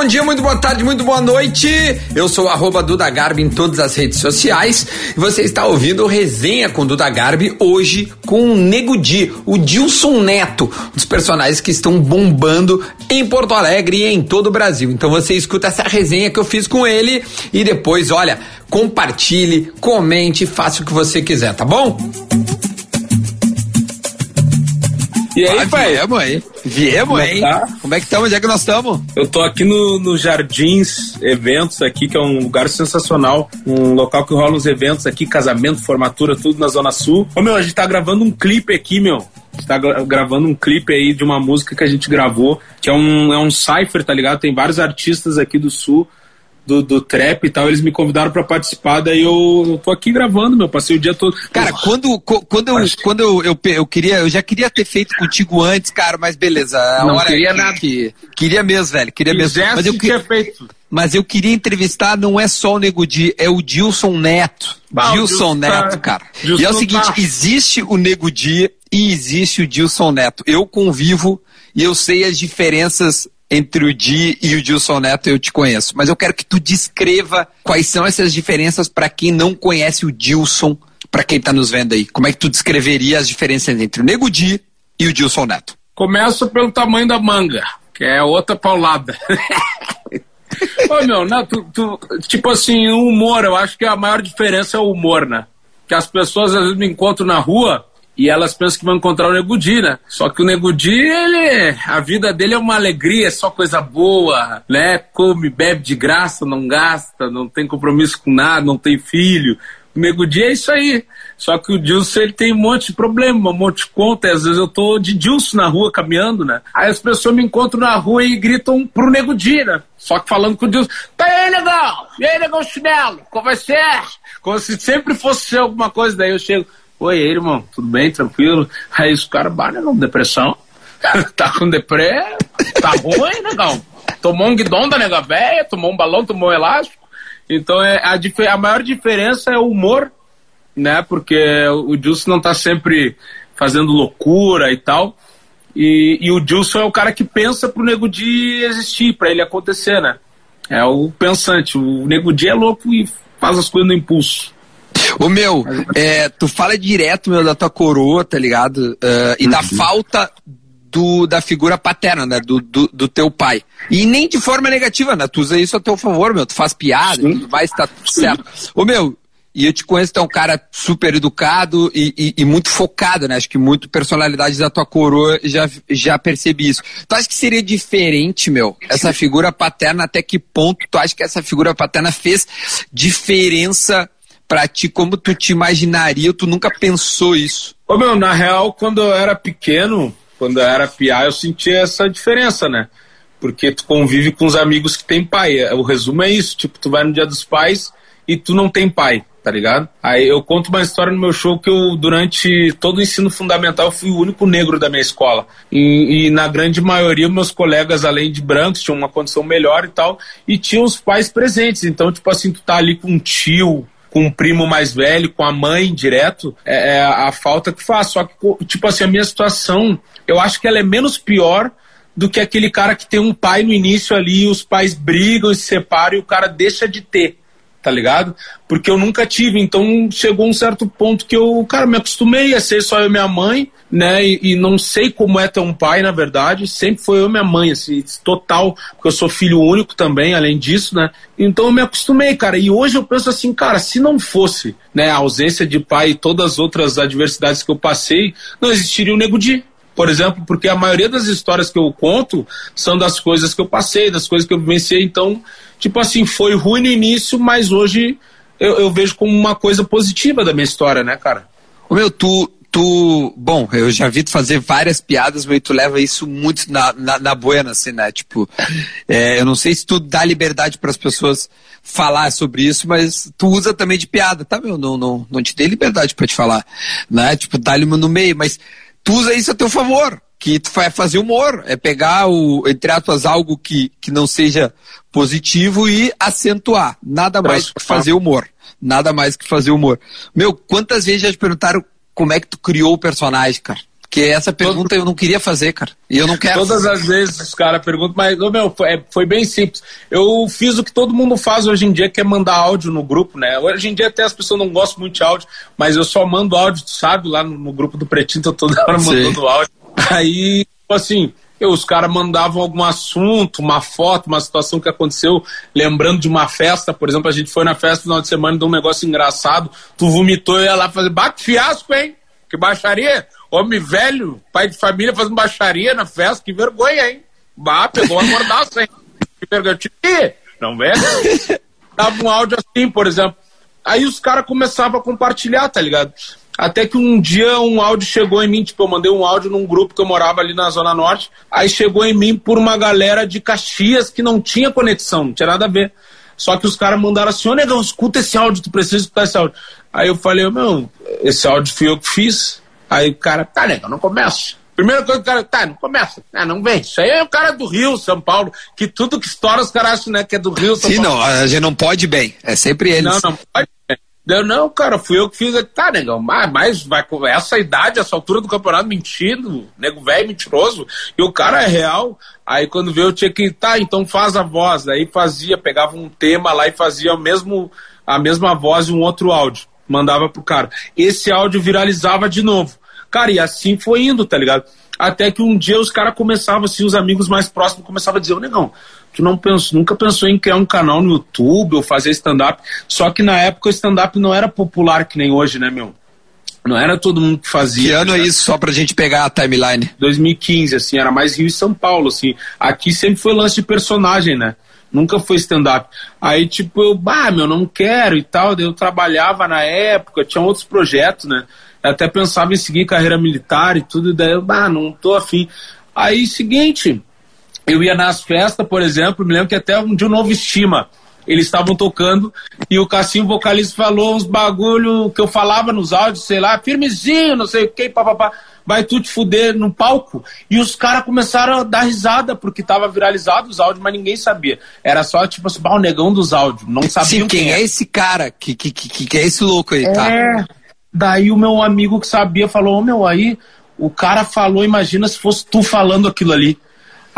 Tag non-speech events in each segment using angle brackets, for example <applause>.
bom dia, muito boa tarde, muito boa noite. Eu sou o Duda Garbi em todas as redes sociais e você está ouvindo Resenha com Duda Garbi hoje com o Nego Di, o Dilson Neto, um dos personagens que estão bombando em Porto Alegre e em todo o Brasil. Então você escuta essa resenha que eu fiz com ele e depois, olha, compartilhe, comente, faça o que você quiser, tá bom? E aí, ah, pai? Viemos aí. Viemos, hein? Tá? Como é que estamos? Onde é que nós estamos? Eu tô aqui no, no Jardins Eventos aqui, que é um lugar sensacional. Um local que rola uns eventos aqui, casamento, formatura, tudo na Zona Sul. Ô, meu, a gente tá gravando um clipe aqui, meu. A gente tá gravando um clipe aí de uma música que a gente gravou, que é um, é um cipher, tá ligado? Tem vários artistas aqui do Sul do, do trap e tal, eles me convidaram para participar, daí eu, eu tô aqui gravando, meu, passei o dia todo. Cara, quando, quando, eu, quando eu, eu, eu, queria, eu já queria ter feito contigo antes, cara, mas beleza. A não hora queria que, nada. Que, queria mesmo, velho, queria mesmo. Mas eu queria feito. Mas eu queria entrevistar, não é só o Nego Di, é o Dilson Neto. Bah, Dilson Neto, tá... cara. Dilson e é o seguinte, tá... existe o Nego Di e existe o Dilson Neto. Eu convivo e eu sei as diferenças entre o Di e o Dilson Neto eu te conheço, mas eu quero que tu descreva quais são essas diferenças para quem não conhece o Dilson, para quem está nos vendo aí. Como é que tu descreveria as diferenças entre o Nego Di e o Dilson Neto? Começa pelo tamanho da manga, que é outra paulada. <laughs> Ô meu, né, tu, tu, tipo assim, o humor, eu acho que a maior diferença é o humor, né? Que as pessoas às vezes me encontram na rua e elas pensam que vão encontrar o Negudi, né? Só que o Negudi, ele, a vida dele é uma alegria, é só coisa boa, né? Come, bebe de graça, não gasta, não tem compromisso com nada, não tem filho. O Negudi é isso aí. Só que o Dilson, ele tem um monte de problema, um monte de conta. Às vezes eu tô de Dilson na rua, caminhando, né? Aí as pessoas me encontram na rua e gritam pro Negudi, né? Só que falando com o Dilson, tá aí, negão! E aí, negão chinelo? Como vai ser? Como se sempre fosse alguma coisa. Daí eu chego, Oi, irmão, tudo bem, tranquilo? Aí os caras, bah, com depressão. <laughs> tá com deprê, tá ruim, negão. Tomou um guidão da nega velha, tomou um balão, tomou um elástico. Então é, a, a maior diferença é o humor, né? Porque o Dilson não tá sempre fazendo loucura e tal. E, e o Dilson é o cara que pensa pro Nego Di existir, para ele acontecer, né? É o pensante. O Nego Di é louco e faz as coisas no impulso. O meu, é, tu fala direto, meu, da tua coroa, tá ligado? Uh, e uhum. da falta do, da figura paterna, né? Do, do, do, teu pai. E nem de forma negativa, né? Tu usa isso a teu favor, meu. Tu faz piada e tudo mais, tá tudo certo. Ô, meu, e eu te conheço, tu é um cara super educado e, e, e, muito focado, né? Acho que muito personalidade da tua coroa, já, já percebi isso. Tu acha que seria diferente, meu, essa figura paterna, até que ponto tu acha que essa figura paterna fez diferença pra ti, como tu te imaginaria, tu nunca pensou isso? Ô meu, na real, quando eu era pequeno, quando eu era piá, eu sentia essa diferença, né? Porque tu convive com os amigos que têm pai. O resumo é isso, tipo, tu vai no dia dos pais e tu não tem pai, tá ligado? Aí eu conto uma história no meu show que eu, durante todo o ensino fundamental, fui o único negro da minha escola. E, e, na grande maioria, meus colegas, além de brancos, tinham uma condição melhor e tal, e tinham os pais presentes. Então, tipo assim, tu tá ali com um tio, com um primo mais velho, com a mãe direto, é, é a falta que faz. Só que, tipo assim, a minha situação, eu acho que ela é menos pior do que aquele cara que tem um pai no início ali, os pais brigam se separam e o cara deixa de ter tá ligado? Porque eu nunca tive, então chegou um certo ponto que eu, cara, me acostumei a ser só eu e minha mãe, né? E, e, não sei como é ter um pai, na verdade, sempre foi eu e minha mãe, assim, total, porque eu sou filho único também, além disso, né? Então eu me acostumei, cara, e hoje eu penso assim, cara, se não fosse, né, a ausência de pai e todas as outras adversidades que eu passei, não existiria o Nego Di por exemplo, porque a maioria das histórias que eu conto são das coisas que eu passei, das coisas que eu vivenciei. Então, tipo assim, foi ruim no início, mas hoje eu, eu vejo como uma coisa positiva da minha história, né, cara? O meu, tu, tu, bom, eu já vi tu fazer várias piadas, mas tu leva isso muito na, na, na buena, assim, né? Tipo, é, eu não sei se tu dá liberdade para as pessoas falar sobre isso, mas tu usa também de piada, tá, meu? Não, não, não te dei liberdade para te falar, né? Tipo, dá-lhe no meio, mas tu usa isso a teu favor, que tu vai fazer humor, é pegar o, entre aspas, algo que, que não seja positivo e acentuar. Nada mais que fazer humor. Nada mais que fazer humor. Meu, quantas vezes já te perguntaram como é que tu criou o personagem, cara? Porque essa pergunta eu não queria fazer, cara. E eu não quero. Todas as vezes os caras perguntam, mas, meu, foi, foi, bem simples. Eu fiz o que todo mundo faz hoje em dia, que é mandar áudio no grupo, né? Hoje em dia até as pessoas não gostam muito de áudio, mas eu só mando áudio, sabe? Lá no, no grupo do Pretinho, tô toda hora mandando áudio. Aí, tipo assim, eu, os caras mandavam algum assunto, uma foto, uma situação que aconteceu, lembrando de uma festa, por exemplo, a gente foi na festa no final de semana de um negócio engraçado, tu vomitou e ia lá fazer, bate fiasco, hein? Que baixaria. Homem velho, pai de família fazendo baixaria na festa, que vergonha, hein? Bah, pegou uma mordaça, hein? Que vergonha. Não vê? <laughs> Dava um áudio assim, por exemplo. Aí os caras começavam a compartilhar, tá ligado? Até que um dia um áudio chegou em mim, tipo, eu mandei um áudio num grupo que eu morava ali na Zona Norte, aí chegou em mim por uma galera de Caxias que não tinha conexão, não tinha nada a ver. Só que os caras mandaram assim, ô negão, escuta esse áudio, tu precisa escutar esse áudio. Aí eu falei, meu, esse áudio fui eu que fiz. Aí o cara, tá, negão, não começa. Primeira coisa que o cara, tá, não começa. Ah, não vem. Isso aí é o cara do Rio, São Paulo, que tudo que estoura os caras acham, né, que é do Rio, São Sim, Paulo. Sim, não, a gente não pode bem. É sempre eles. Não, não pode. Eu, não, cara, fui eu que fiz. Tá, negão, mas, mas vai essa idade, essa altura do campeonato mentindo, nego velho mentiroso, e o cara é real. Aí quando veio eu tinha que, tá, então faz a voz. Aí fazia, pegava um tema lá e fazia o mesmo, a mesma voz e um outro áudio. Mandava pro cara. Esse áudio viralizava de novo. Cara, e assim foi indo, tá ligado? Até que um dia os caras começavam, assim, os amigos mais próximos começavam a dizer, ô negão, tu não pensou, nunca pensou em criar um canal no YouTube ou fazer stand-up. Só que na época o stand-up não era popular que nem hoje, né, meu? Não era todo mundo que fazia. Que ano é isso, só pra gente pegar a timeline? 2015, assim, era mais Rio e São Paulo, assim. Aqui sempre foi lance de personagem, né? Nunca foi stand-up. Aí, tipo, eu, bah, meu, não quero e tal. Daí eu trabalhava na época, tinha outros projetos, né? Eu até pensava em seguir carreira militar e tudo, e daí eu, bah, não tô afim. Aí, seguinte, eu ia nas festas, por exemplo, me lembro que até um dia o Novo Estima, eles estavam tocando e o Cassinho vocalista falou uns bagulho que eu falava nos áudios, sei lá, firmezinho, não sei o que, papapá, vai tu te fuder no palco. E os caras começaram a dar risada porque tava viralizado os áudios, mas ninguém sabia. Era só tipo assim, o negão dos áudios, não sabia Sim, quem, quem é. é esse cara, que, que, que, que é esse louco aí, tá? É, daí o meu amigo que sabia falou, oh, meu, aí o cara falou, imagina se fosse tu falando aquilo ali.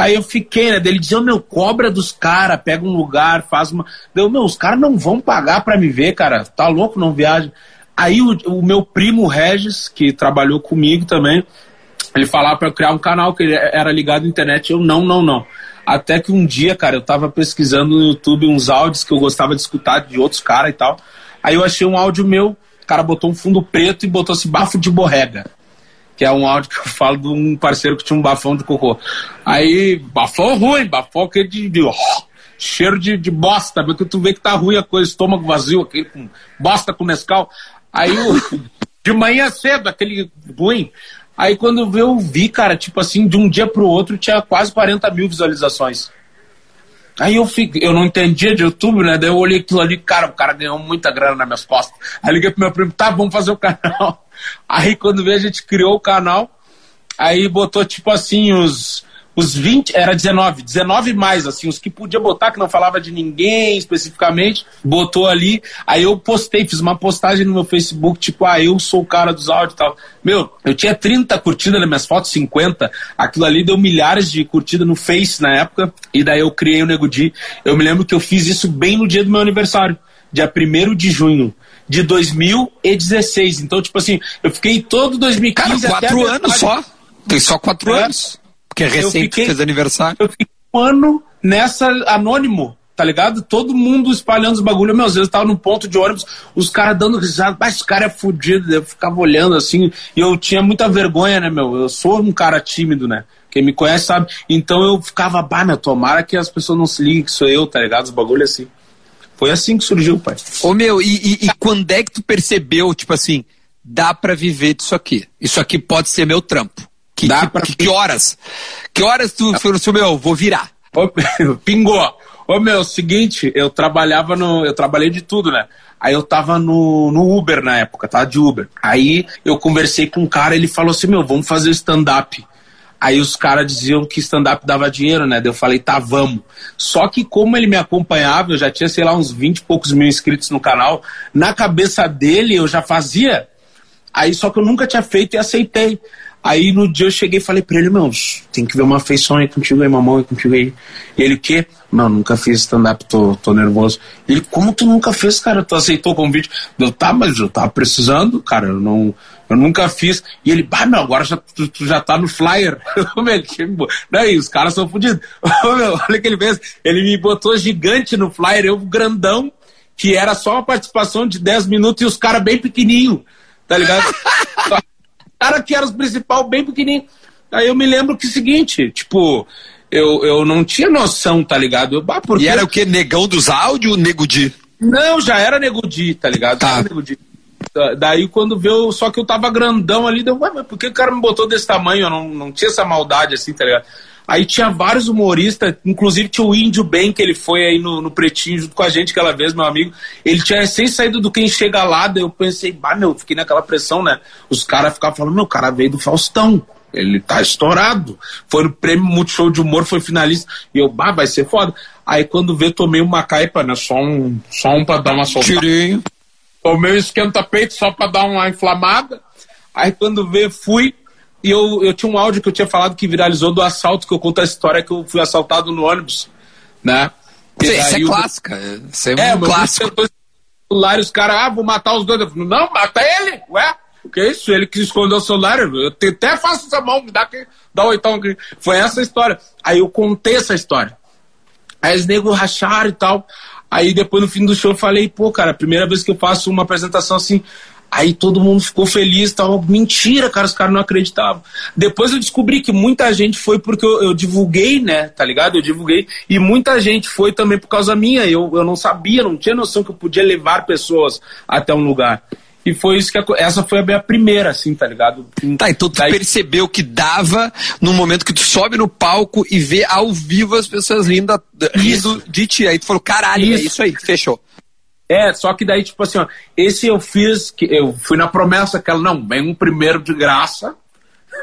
Aí eu fiquei, né? Ele dizia, meu, cobra dos caras, pega um lugar, faz uma. Deu, meu, os caras não vão pagar pra me ver, cara. Tá louco, não viaja. Aí o, o meu primo Regis, que trabalhou comigo também, ele falava para eu criar um canal que era ligado à internet. Eu, não, não, não. Até que um dia, cara, eu tava pesquisando no YouTube uns áudios que eu gostava de escutar de outros caras e tal. Aí eu achei um áudio meu, o cara botou um fundo preto e botou assim, bafo de borrega que é um áudio que eu falo de um parceiro que tinha um bafão de cocô. Aí, bafão ruim, bafão aquele de, de oh, cheiro de, de bosta, porque tu vê que tá ruim a coisa, estômago vazio, aquele com bosta com Nescau. Aí, <laughs> de manhã cedo, aquele ruim. Aí quando eu vi, cara, tipo assim, de um dia pro outro tinha quase 40 mil visualizações. Aí eu fiquei, eu não entendia de YouTube, né? Daí eu olhei aquilo ali, cara, o cara ganhou muita grana nas minhas costas. Aí liguei pro meu primo, tá, vamos fazer o canal. Aí quando veio a gente criou o canal, aí botou tipo assim os os 20, era 19, 19 mais, assim, os que podia botar, que não falava de ninguém especificamente, botou ali. Aí eu postei, fiz uma postagem no meu Facebook, tipo, ah, eu sou o cara dos áudios e tal. Meu, eu tinha 30 curtidas nas minhas fotos, 50. Aquilo ali deu milhares de curtidas no Face na época. E daí eu criei o Nego Di. Eu me lembro que eu fiz isso bem no dia do meu aniversário, dia 1 de junho de 2016. Então, tipo assim, eu fiquei todo 2015 Cara, quatro anos só. Tem só quatro é. anos. Porque é recente, fiquei, fez aniversário. Eu fiquei um ano nessa anônimo, tá ligado? Todo mundo espalhando os bagulho. Meu, às vezes eu tava num ponto de ônibus, os caras dando risada, mas esse cara é fudido. Eu ficava olhando assim, e eu tinha muita vergonha, né, meu? Eu sou um cara tímido, né? Quem me conhece sabe. Então eu ficava, bah, meu, tomara que as pessoas não se liguem que sou eu, tá ligado? Os bagulho assim. Foi assim que surgiu, pai. Ô meu, e, e, e quando é que tu percebeu, tipo assim, dá para viver disso aqui? Isso aqui pode ser meu trampo. Que, dá que, pra... que, que horas? Que horas tu falou assim, meu, vou virar? Ô, <laughs> pingou. Ô meu, seguinte, eu trabalhava no. Eu trabalhei de tudo, né? Aí eu tava no, no Uber na época, tá? De Uber. Aí eu conversei com um cara, ele falou assim, meu, vamos fazer stand-up. Aí os caras diziam que stand-up dava dinheiro, né? Daí eu falei, tá, vamos. Só que como ele me acompanhava, eu já tinha, sei lá, uns 20 e poucos mil inscritos no canal, na cabeça dele eu já fazia. Aí só que eu nunca tinha feito e aceitei. Aí no dia eu cheguei e falei pra ele, meu, tem que ver uma feição aí contigo aí, mamão aí contigo aí. E ele, o quê? Não, nunca fiz stand-up, tô, tô nervoso. Ele, como tu nunca fez, cara? Tu aceitou o convite? Eu, tá, mas eu tava precisando, cara, eu não, eu nunca fiz. E ele, bah, meu, agora já, tu, tu já tá no flyer. meu, que, daí, os caras são fodidos. <laughs> meu, olha o que ele fez. Ele me botou gigante no flyer, eu grandão, que era só uma participação de 10 minutos e os caras bem pequenininho, tá ligado? <laughs> cara que era os principal bem pequenininho. Aí eu me lembro que é o seguinte, tipo, eu, eu não tinha noção, tá ligado? Eu, bah, porque... E era o que? Negão dos áudios ou Nego Di? Não, já era Nego Di, tá ligado? Tá. Nego Di. Daí quando veio, só que eu tava grandão ali, deu, ué, mas por que o cara me botou desse tamanho? Eu não, não tinha essa maldade assim, tá ligado? Aí tinha vários humoristas, inclusive tinha o Índio Bem, que ele foi aí no, no Pretinho junto com a gente aquela vez, meu amigo. Ele tinha recém saído do Quem Chega Lá, daí eu pensei, bah, meu, fiquei naquela pressão, né? Os caras ficavam falando, meu, o cara veio do Faustão. Ele tá estourado. Foi no prêmio Multishow de Humor, foi finalista. E eu, bah, vai ser foda. Aí quando vê, tomei uma caipa, né? Só um, só um pra dar uma soltada. Tirinho. Tomei um esquenta-peito só pra dar uma inflamada. Aí quando vê, fui. E eu, eu tinha um áudio que eu tinha falado que viralizou do assalto, que eu conto a história que eu fui assaltado no ônibus, né? Isso, isso é clássica. Isso é, é um clássico. Celular, os caras, ah, vou matar os dois. Eu falei, não, mata ele, ué. Que é isso? Ele que escondeu o celular. Eu até faço essa mão, me dá, que, dá oitão. Foi essa história. Aí eu contei essa história. Aí os negros racharam e tal. Aí depois no fim do show eu falei, pô, cara, primeira vez que eu faço uma apresentação assim, Aí todo mundo ficou feliz, tal. Mentira, cara, os caras não acreditavam. Depois eu descobri que muita gente foi porque eu, eu, divulguei, né? Tá ligado? Eu divulguei. E muita gente foi também por causa minha. Eu, eu não sabia, não tinha noção que eu podia levar pessoas até um lugar. E foi isso que a, essa foi a minha primeira, assim, tá ligado? Tá, então tu Daí... percebeu que dava no momento que tu sobe no palco e vê ao vivo as pessoas rindo, rindo de ti. Aí tu falou, caralho, é isso. é isso aí, fechou. É, só que daí, tipo assim, ó, esse eu fiz, que eu fui na promessa que ela, não, vem um primeiro de graça,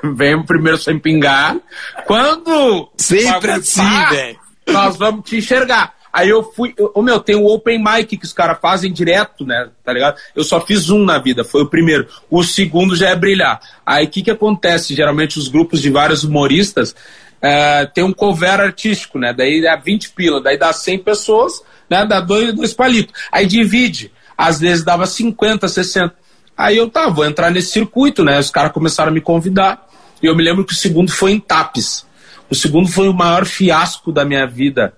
<laughs> vem um primeiro sem pingar. Quando. Sempre assim, velho. Nós vamos te enxergar. Aí eu fui, o meu, tem o open mic que os caras fazem direto, né? Tá ligado? Eu só fiz um na vida, foi o primeiro. O segundo já é brilhar. Aí o que que acontece? Geralmente os grupos de vários humoristas é, tem um cover artístico, né? Daí dá 20 pila, daí dá 100 pessoas né? Dá dois, dois palitos. Aí divide. Às vezes dava 50, 60. Aí eu, tá, vou entrar nesse circuito, né? Os caras começaram a me convidar. E eu me lembro que o segundo foi em Tapes. O segundo foi o maior fiasco da minha vida.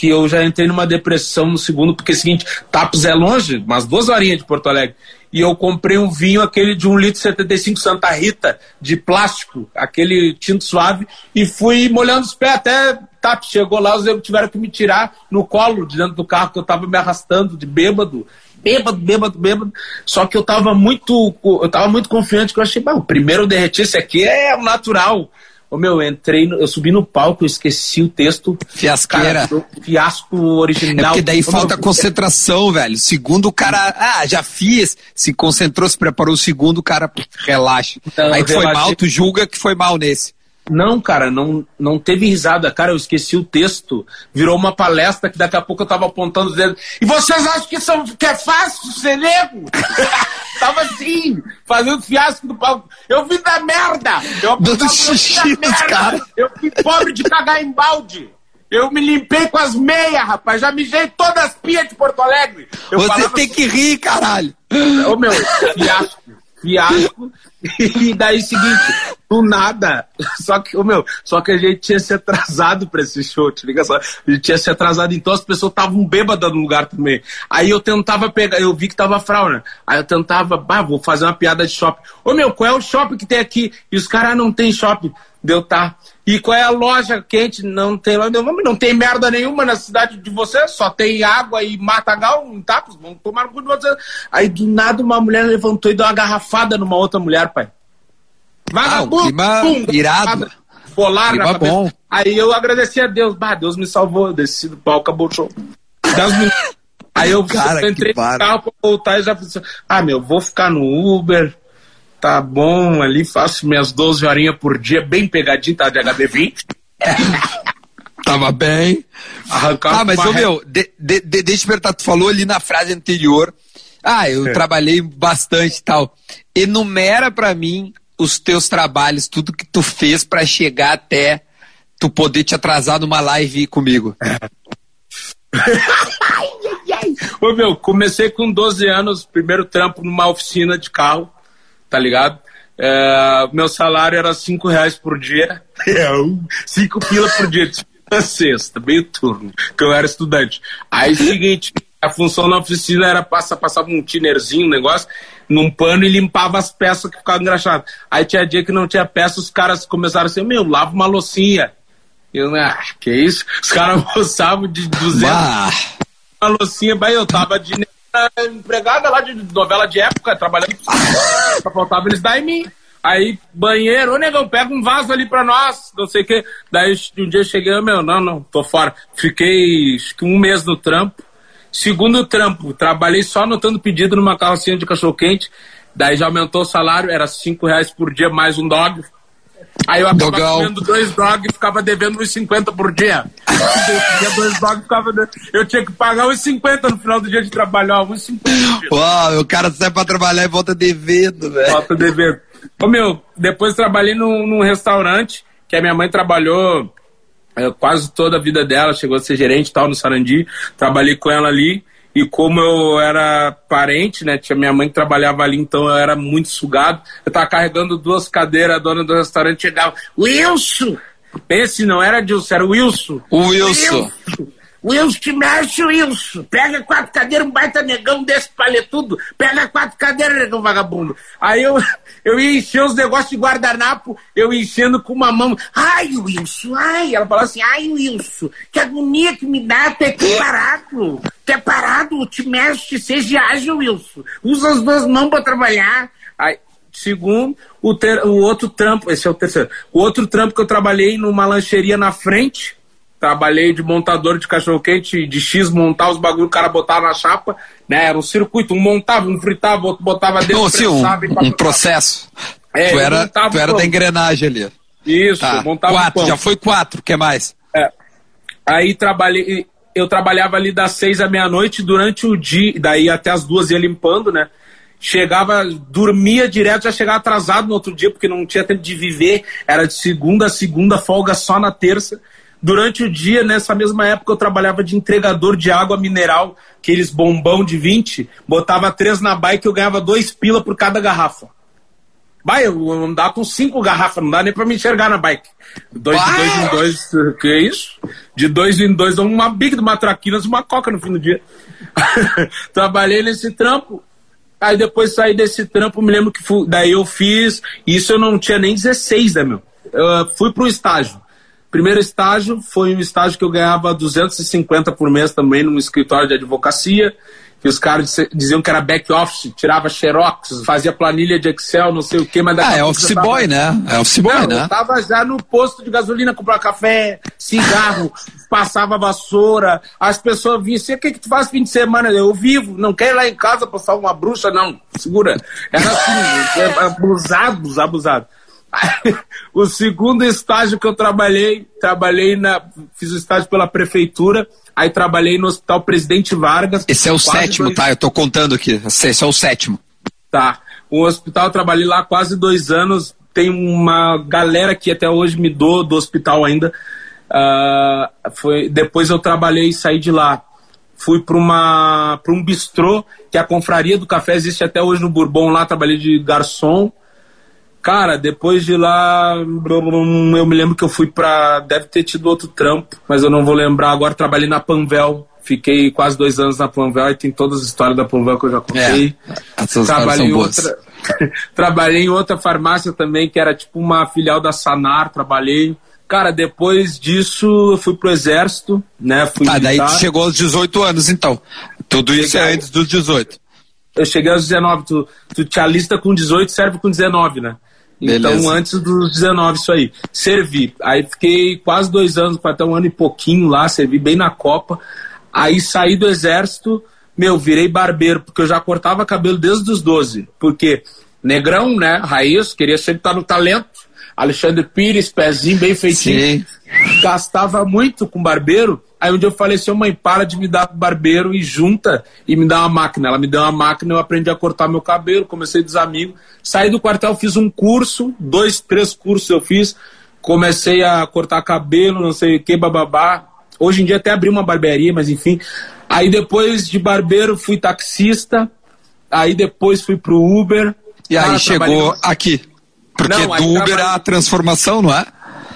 Que eu já entrei numa depressão no segundo, porque é o seguinte, Tapes é longe, umas duas horinhas de Porto Alegre e eu comprei um vinho, aquele de 1 litro e 75 Santa Rita, de plástico, aquele tinto suave, e fui molhando os pés até tá, chegou lá, os eu tiveram que me tirar no colo de dentro do carro, que eu tava me arrastando de bêbado, bêbado, bêbado, bêbado. Só que eu tava muito, eu tava muito confiante que eu achei, o primeiro derretir esse aqui é o natural. Ô meu, eu entrei, no, eu subi no palco, eu esqueci o texto. Fiasqueira. Cara, fiasco original. É porque daí falta concentração, velho. Segundo o cara, ah, já fiz, se concentrou, se preparou o segundo, o cara relaxa. Então, Aí foi mal, tu julga que foi mal nesse. Não, cara, não, não teve risada. Cara, eu esqueci o texto. Virou uma palestra que daqui a pouco eu tava apontando os dedos. E vocês acham que, são, que é fácil ser nego? <laughs> tava assim, fazendo fiasco do palco. Eu vim da merda! Eu Dando xixi cara. Eu fui pobre de cagar em balde. Eu me limpei com as meias, rapaz. Já mijei todas as pias de Porto Alegre. Eu Você tem que rir, caralho. Ô meu, fiasco fiasco. E daí seguinte, do nada. Só que, meu, só que a gente tinha se atrasado pra esse show, te liga só. A gente tinha se atrasado, então as pessoas estavam bêbadas no lugar também. Aí eu tentava pegar, eu vi que tava frau, né? Aí eu tentava, bah, vou fazer uma piada de shopping. Ô meu, qual é o shopping que tem aqui? E os caras não tem shopping. Deu tá. E qual é a loja quente? Não tem não, não tem merda nenhuma na cidade de você, só tem água e matagal em tapos, vamos tomar no cu de você. Aí do nada uma mulher levantou e deu uma garrafada numa outra mulher, pai. Vagabundo! Ah, um irado. Polar na cabeça. Bom. Aí eu agradeci a Deus, bah, Deus me salvou, desci do pau, acabou o show. <laughs> Aí eu, Cara, eu entrei no carro pra voltar e já falei ah, meu, vou ficar no Uber, tá bom, ali faço minhas 12 horinhas por dia, bem pegadinho, tá de HD20. <laughs> Tava bem. Arrancava ah, mas, ô, meu, de, de, de, deixa eu perguntar, tu falou ali na frase anterior, ah, eu é. trabalhei bastante e tal. Enumera para mim os teus trabalhos, tudo que tu fez para chegar até tu poder te atrasar numa live comigo? <laughs> Ô, meu, comecei com 12 anos, primeiro trampo numa oficina de carro, tá ligado? É, meu salário era 5 reais por dia. 5 é, pila por dia. Na sexta, meio turno, que eu era estudante. Aí, seguinte, a função na oficina era passar, passava um tinerzinho, um negócio, num pano e limpava as peças que ficavam engraxadas. Aí tinha dia que não tinha peça, os caras começaram assim, meu, lava uma loucinha. Eu, ah, que isso? Os caras <laughs> almoçavam de 200 bah. uma loucinha, bah, eu tava de empregada lá de novela de época, trabalhando, só <laughs> faltava eles dar em mim. Aí, banheiro, ô negão, pega um vaso ali pra nós, não sei o quê. Daí um dia cheguei, meu, não, não, tô fora. Fiquei um mês no trampo. Segundo trampo, trabalhei só anotando pedido numa carrocinha de cachorro quente. Daí já aumentou o salário, era cinco reais por dia mais um dog. Aí eu acabava Dogão. comendo dois dogs e ficava devendo uns 50 por dia. eu, dois dogs, ficava eu tinha que pagar uns 50 no final do dia de trabalhar, uns 50 Uau, o cara sai pra trabalhar e volta devendo, velho. Volta devendo. Ô meu, depois trabalhei num, num restaurante que a minha mãe trabalhou é, quase toda a vida dela, chegou a ser gerente e tal no Sarandi. Trabalhei com ela ali. E como eu era parente, né? Tinha minha mãe que trabalhava ali, então eu era muito sugado. Eu tava carregando duas cadeiras, a dona do restaurante chegava, Wilson! Pense, não era Dilson, era Wilson. O Wilson. Wilson. Wilson, mexe, Wilson. Pega quatro cadeiras, um baita negão desse paletudo. Pega quatro cadeiras, negão vagabundo. Aí eu, eu ia encher os negócios de guardanapo, eu enchendo com uma mão. Ai, Wilson, ai. Ela falou assim, ai, Wilson, que agonia que me dá, tu é parado. Tu parado, te mexe, seja ágil, Wilson. Usa as duas mãos para trabalhar. Aí, segundo, o, ter, o outro trampo, esse é o terceiro. O outro trampo que eu trabalhei numa lancheria na frente, Trabalhei de montador de cachorro-quente, de X, montar os bagulhos, o cara botava na chapa, né? Era um circuito, um montava, um fritava, outro botava dentro. Então, sim, um, um processo. É, tu era, tu era da engrenagem ali. Isso, tá. montava quatro, já foi quatro, o que mais? É. Aí trabalhei, eu trabalhava ali das seis à meia-noite durante o dia, daí até as duas ia limpando, né? Chegava, dormia direto, já chegava atrasado no outro dia, porque não tinha tempo de viver. Era de segunda a segunda, folga só na terça. Durante o dia, nessa mesma época, eu trabalhava de entregador de água mineral, aqueles bombão de 20, botava três na bike e eu ganhava dois pila por cada garrafa. Vai, eu andava com cinco garrafas, não dá nem pra me enxergar na bike. Dois, de dois em dois, que é isso? De dois em dois, uma big de uma traquinas e uma coca no fim do dia. <laughs> Trabalhei nesse trampo. Aí depois saí desse trampo, me lembro que fui, daí eu fiz, isso eu não tinha nem 16, né, meu? Eu fui pro estágio. Primeiro estágio foi um estágio que eu ganhava 250 por mês também num escritório de advocacia, que os caras diziam que era back office, tirava xerox, fazia planilha de Excel, não sei o que, mas Ah, é office tava... boy, né? É office boy, não, né? Eu tava já no posto de gasolina, comprar café, cigarro, <laughs> passava vassoura, as pessoas vinham assim, o que que tu faz fim de semana? Eu vivo, não quer ir lá em casa passar uma bruxa, não, segura. Era assim, <laughs> abusados, abusados. <laughs> o segundo estágio que eu trabalhei, trabalhei na. Fiz o estágio pela prefeitura, aí trabalhei no Hospital Presidente Vargas. Esse é o sétimo, dois... tá? Eu tô contando aqui. Esse é o sétimo. Tá. O hospital eu trabalhei lá quase dois anos. Tem uma galera que até hoje me dou do hospital ainda. Uh, foi, depois eu trabalhei e saí de lá. Fui para um bistrô, que é a Confraria do Café existe até hoje no Bourbon lá, trabalhei de garçom. Cara, depois de lá, eu me lembro que eu fui pra. Deve ter tido outro trampo, mas eu não vou lembrar. Agora trabalhei na Panvel. Fiquei quase dois anos na Panvel e tem todas as histórias da Panvel que eu já contei. É, trabalhei, em outra... <laughs> trabalhei em outra farmácia também, que era tipo uma filial da Sanar, trabalhei. Cara, depois disso eu fui pro exército, né? Fui ah, militar. daí tu chegou aos 18 anos, então. Tudo isso é antes dos 18. Eu cheguei aos 19, tu, tu te alista com 18, serve com 19, né? Então, Beleza. antes dos 19, isso aí. Servi. Aí fiquei quase dois anos, até um ano e pouquinho lá, servi bem na Copa. Aí saí do exército, meu, virei barbeiro, porque eu já cortava cabelo desde os 12. Porque negrão, né? Raiz, queria sempre estar no talento. Alexandre Pires, pezinho bem feitinho. Sim. Gastava muito com barbeiro. Aí um dia eu falei assim, mãe, para de me dar barbeiro e junta e me dá uma máquina. Ela me deu uma máquina, eu aprendi a cortar meu cabelo, comecei dos amigos. Saí do quartel, fiz um curso, dois, três cursos eu fiz. Comecei a cortar cabelo, não sei o que, bababá. Hoje em dia até abri uma barbearia, mas enfim. Aí depois de barbeiro fui taxista, aí depois fui pro Uber. E aí chegou aqui. Porque não, do Uber trabalhei... a transformação, não é?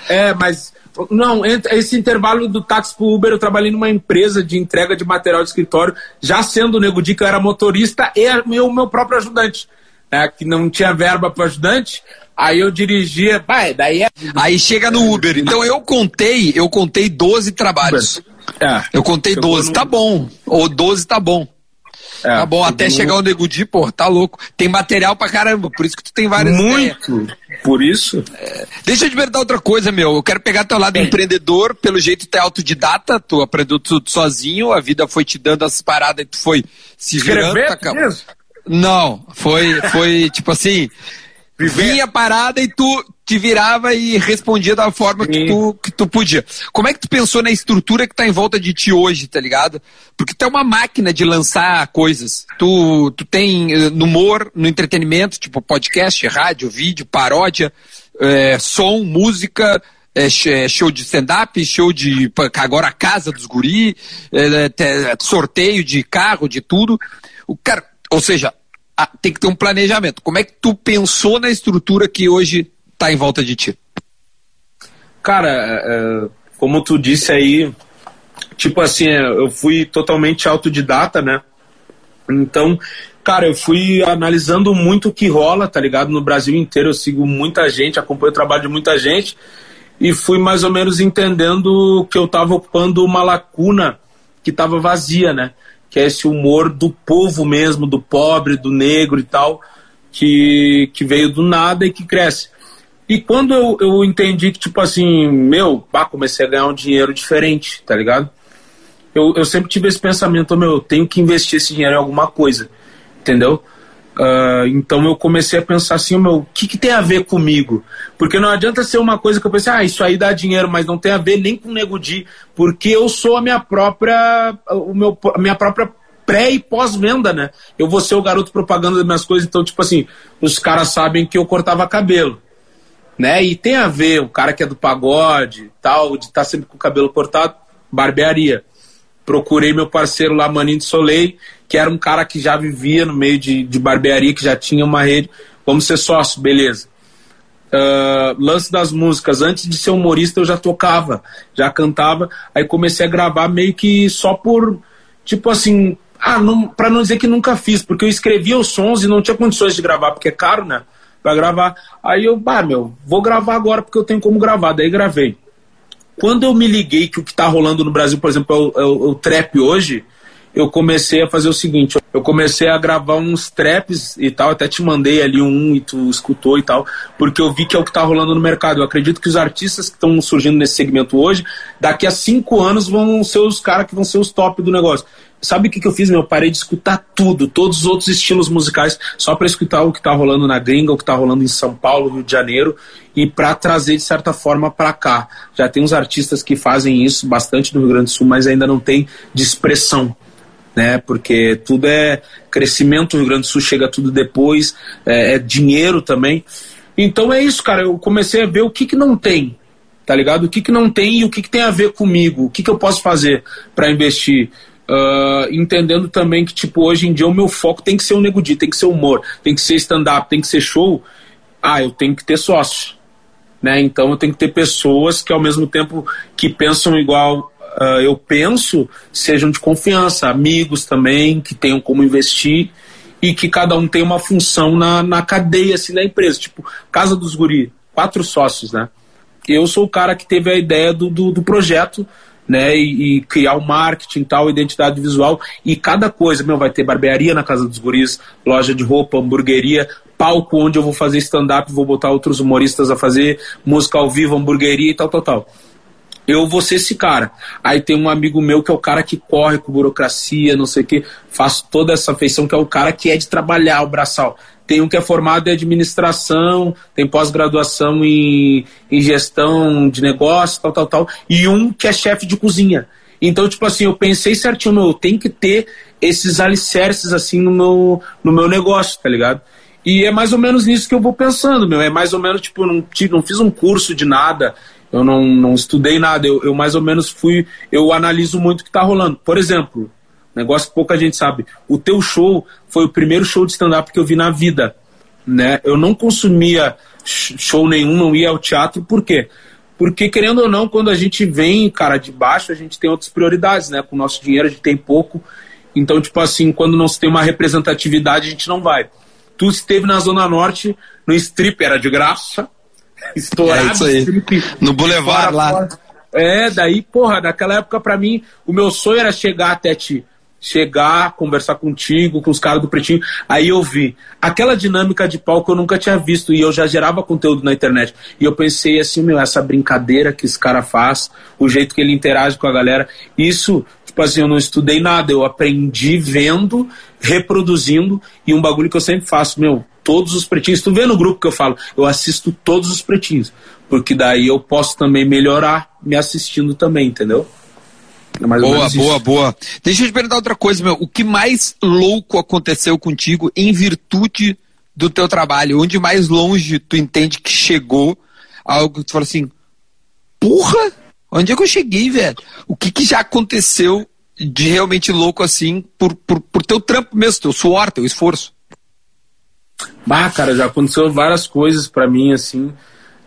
É, mas não, esse intervalo do táxi pro Uber, eu trabalhei numa empresa de entrega de material de escritório, já sendo o Nego Di, que eu era motorista e o meu próprio ajudante, né, que não tinha verba para ajudante, aí eu dirigia, vai, daí é... Aí chega no Uber, então eu contei, eu contei 12 trabalhos. É, eu contei 12, no... tá bom, ou 12 tá bom. É, tá bom, até chegar o Nego Di, pô, tá louco. Tem material pra caramba, por isso que tu tem várias Muito, ideias. por isso. É, deixa eu te perguntar outra coisa, meu. Eu quero pegar teu lado empreendedor, pelo jeito tu é autodidata, tu aprendeu tudo sozinho, a vida foi te dando essas paradas e tu foi se virando. Escrever, tá, Não, foi, foi tipo assim, Viver. vinha parada e tu te virava e respondia da forma que tu, que tu podia. Como é que tu pensou na estrutura que tá em volta de ti hoje, tá ligado? Porque tu é uma máquina de lançar coisas. Tu, tu tem eh, no humor, no entretenimento, tipo podcast, rádio, vídeo, paródia, é, som, música, é, show de stand-up, show de. agora a casa dos guri, é, sorteio de carro, de tudo. O cara, ou seja, tem que ter um planejamento. Como é que tu pensou na estrutura que hoje está em volta de ti? Cara, é, como tu disse aí, tipo assim, eu fui totalmente autodidata, né? Então, cara, eu fui analisando muito o que rola, tá ligado? No Brasil inteiro eu sigo muita gente, acompanho o trabalho de muita gente e fui mais ou menos entendendo que eu estava ocupando uma lacuna que estava vazia, né? Que é esse humor do povo mesmo, do pobre, do negro e tal, que, que veio do nada e que cresce. E quando eu, eu entendi que, tipo assim, meu, pá, comecei a ganhar um dinheiro diferente, tá ligado? Eu, eu sempre tive esse pensamento, meu, eu tenho que investir esse dinheiro em alguma coisa, entendeu? Uh, então eu comecei a pensar assim, meu, o que, que tem a ver comigo? Porque não adianta ser uma coisa que eu pensei, ah, isso aí dá dinheiro, mas não tem a ver nem com Nego Di, porque eu sou a minha própria, o meu, a minha própria pré e pós-venda, né? Eu vou ser o garoto propaganda das minhas coisas, então, tipo assim, os caras sabem que eu cortava cabelo né? E tem a ver o cara que é do pagode, tal, de estar tá sempre com o cabelo cortado, barbearia. Procurei meu parceiro lá, Maninho de Soleil, que era um cara que já vivia no meio de, de barbearia, que já tinha uma rede. Vamos ser sócios, beleza. Uh, lance das músicas, antes de ser humorista eu já tocava, já cantava, aí comecei a gravar meio que só por, tipo assim, ah, não, pra não dizer que nunca fiz, porque eu escrevia os sons e não tinha condições de gravar, porque é caro, né? Para gravar. Aí eu, bah, meu, vou gravar agora porque eu tenho como gravar. Daí gravei. Quando eu me liguei que o que está rolando no Brasil, por exemplo, é o, é, o, é o, trap hoje, eu comecei a fazer o seguinte: eu comecei a gravar uns traps e tal, até te mandei ali um e tu escutou e tal, porque eu vi que é o que está rolando no mercado. Eu acredito que os artistas que estão surgindo nesse segmento hoje, daqui a cinco anos vão ser os caras que vão ser os top do negócio. Sabe o que, que eu fiz, meu? Eu parei de escutar tudo, todos os outros estilos musicais, só para escutar o que tá rolando na gringa, o que tá rolando em São Paulo, Rio de Janeiro, e para trazer de certa forma para cá. Já tem uns artistas que fazem isso bastante no Rio Grande do Sul, mas ainda não tem de expressão. Né, porque tudo é crescimento, o Rio Grande do Sul chega tudo depois, é, é dinheiro também. Então é isso, cara. Eu comecei a ver o que, que não tem, tá ligado? O que, que não tem e o que, que tem a ver comigo, o que, que eu posso fazer para investir. Uh, entendendo também que, tipo, hoje em dia o meu foco tem que ser o Nego Di, tem que ser humor, tem que ser stand-up, tem que ser show. Ah, eu tenho que ter sócio. Né? Então eu tenho que ter pessoas que ao mesmo tempo que pensam igual uh, eu penso, sejam de confiança, amigos também, que tenham como investir e que cada um tem uma função na, na cadeia assim, da empresa. Tipo, Casa dos Guri, quatro sócios, né? Eu sou o cara que teve a ideia do, do, do projeto né, e, e, criar o marketing tal, identidade visual, e cada coisa, meu, vai ter barbearia na casa dos guris, loja de roupa, hamburgueria, palco onde eu vou fazer stand-up, vou botar outros humoristas a fazer música ao vivo, hamburgueria e tal, tal, tal. Eu vou ser esse cara. Aí tem um amigo meu que é o cara que corre com burocracia, não sei o que, faço toda essa feição, que é o cara que é de trabalhar o braçal. Tem um que é formado em administração, tem pós-graduação em, em gestão de negócio, tal, tal, tal, e um que é chefe de cozinha. Então, tipo assim, eu pensei certinho, meu, eu tenho que ter esses alicerces assim no meu, no meu negócio, tá ligado? E é mais ou menos nisso que eu vou pensando, meu. É mais ou menos, tipo, não, não fiz um curso de nada, eu não, não estudei nada, eu, eu mais ou menos fui, eu analiso muito o que está rolando. Por exemplo, negócio que pouca gente sabe, o teu show foi o primeiro show de stand-up que eu vi na vida, né? Eu não consumia show nenhum, não ia ao teatro, por quê? Porque, querendo ou não, quando a gente vem, cara, de baixo, a gente tem outras prioridades, né? Com o nosso dinheiro a gente tem pouco, então, tipo assim, quando não se tem uma representatividade, a gente não vai. Tu esteve na Zona Norte, no strip, era de graça, estourado. É isso aí. No Boulevard lá. Fora. É, daí, porra, naquela época pra mim, o meu sonho era chegar até ti. Chegar, conversar contigo, com os caras do Pretinho. Aí eu vi aquela dinâmica de palco eu nunca tinha visto e eu já gerava conteúdo na internet. E eu pensei assim, meu, essa brincadeira que esse cara faz, o jeito que ele interage com a galera, isso tipo assim, eu não estudei nada, eu aprendi vendo, reproduzindo, e um bagulho que eu sempre faço, meu, todos os pretinhos. Tu vê no grupo que eu falo, eu assisto todos os pretinhos. Porque daí eu posso também melhorar me assistindo também, entendeu? É boa, boa, boa. Deixa eu te perguntar outra coisa, meu. O que mais louco aconteceu contigo em virtude do teu trabalho? Onde mais longe tu entende que chegou algo que tu fala assim, porra, onde é que eu cheguei, velho? O que, que já aconteceu de realmente louco assim por, por, por teu trampo mesmo, teu suor, teu esforço? Bah, cara, já aconteceu várias coisas para mim, assim,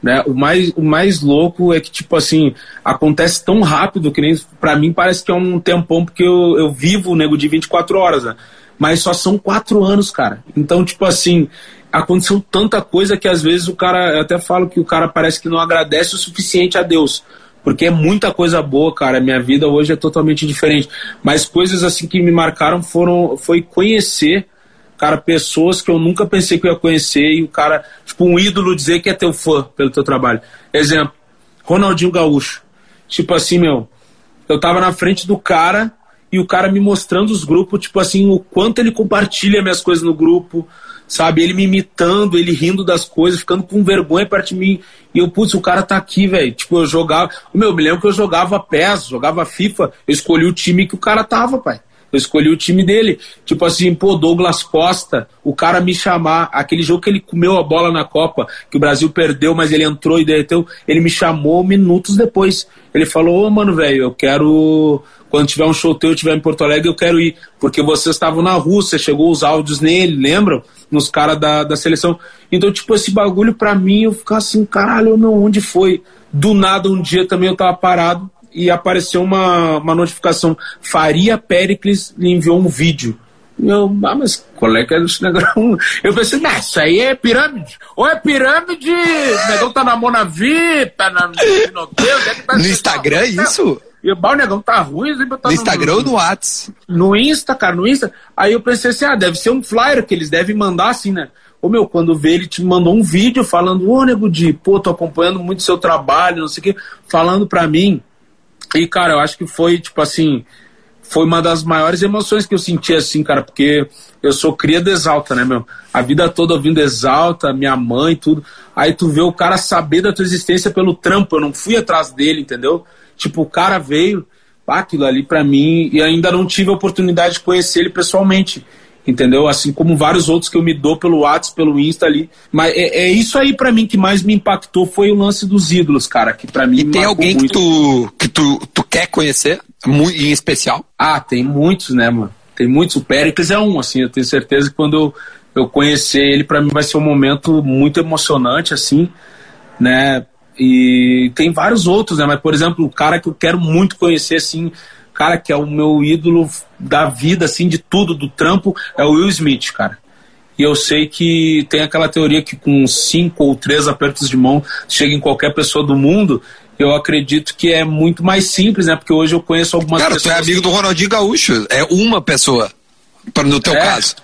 né? O mais, o mais louco é que, tipo assim, acontece tão rápido que nem para mim parece que é um tempão, porque eu, eu vivo o nego de 24 horas, né? Mas só são quatro anos, cara. Então, tipo assim, aconteceu tanta coisa que às vezes o cara, eu até falo que o cara parece que não agradece o suficiente a Deus. Porque é muita coisa boa, cara. Minha vida hoje é totalmente diferente. Mas coisas assim que me marcaram foram foi conhecer cara, pessoas que eu nunca pensei que eu ia conhecer e o cara, tipo, um ídolo dizer que é teu fã pelo teu trabalho. Exemplo, Ronaldinho Gaúcho. Tipo assim, meu, eu tava na frente do cara e o cara me mostrando os grupos, tipo assim, o quanto ele compartilha minhas coisas no grupo, sabe? Ele me imitando, ele rindo das coisas, ficando com vergonha perto de mim. E eu, putz, o cara tá aqui, velho. Tipo, eu jogava. Meu, eu me lembro que eu jogava PES, jogava FIFA, eu escolhi o time que o cara tava, pai. Eu escolhi o time dele. Tipo assim, pô, Douglas Costa, o cara me chamar, aquele jogo que ele comeu a bola na Copa, que o Brasil perdeu, mas ele entrou e derreteu, ele me chamou minutos depois. Ele falou, ô, oh, mano, velho, eu quero. Quando tiver um show teu, tiver em Porto Alegre, eu quero ir. Porque vocês estavam na Rússia, chegou os áudios nele, lembram? Nos caras da, da seleção. Então, tipo, esse bagulho pra mim, eu ficava assim, caralho, não, onde foi? Do nada, um dia também eu tava parado, e apareceu uma, uma notificação. Faria Pericles lhe enviou um vídeo. E eu, ah, mas qual é que é esse negão? <laughs> Eu pensei, não, isso aí é pirâmide. Ou é pirâmide, o negão tá na Monavi, tá na, no, no, no Instagram, é isso? E o negão tá ruim. Tá no Instagram ou no WhatsApp? No Insta, cara, no Insta. Aí eu pensei assim, ah, deve ser um flyer que eles devem mandar assim, né? Ô meu, quando vê, ele te mandou um vídeo falando, ô nego de, pô, tô acompanhando muito seu trabalho, não sei o quê, falando pra mim e, cara, eu acho que foi, tipo assim, foi uma das maiores emoções que eu senti, assim, cara, porque eu sou cria de Exalta, né, meu? A vida toda ouvindo Exalta, minha mãe, tudo. Aí tu vê o cara saber da tua existência pelo trampo, eu não fui atrás dele, entendeu? Tipo, o cara veio, aquilo ali para mim, e ainda não tive a oportunidade de conhecer ele pessoalmente entendeu? Assim como vários outros que eu me dou pelo WhatsApp, pelo Insta ali. Mas é, é isso aí para mim que mais me impactou foi o lance dos ídolos, cara, que para mim E tem alguém muito. que tu que tu, tu quer conhecer em especial? Ah, tem muitos, né, mano? Tem muitos. O Péricles é um, assim, eu tenho certeza que quando eu, eu conhecer ele, para mim vai ser um momento muito emocionante, assim, né? E tem vários outros, né? Mas, por exemplo, o cara que eu quero muito conhecer, assim, cara que é o meu ídolo da vida, assim, de tudo, do trampo, é o Will Smith, cara. E eu sei que tem aquela teoria que com cinco ou três apertos de mão chega em qualquer pessoa do mundo. Eu acredito que é muito mais simples, né? Porque hoje eu conheço algumas cara, pessoas. Cara, tu é amigo do Ronaldinho Gaúcho. É uma pessoa, no teu é. caso.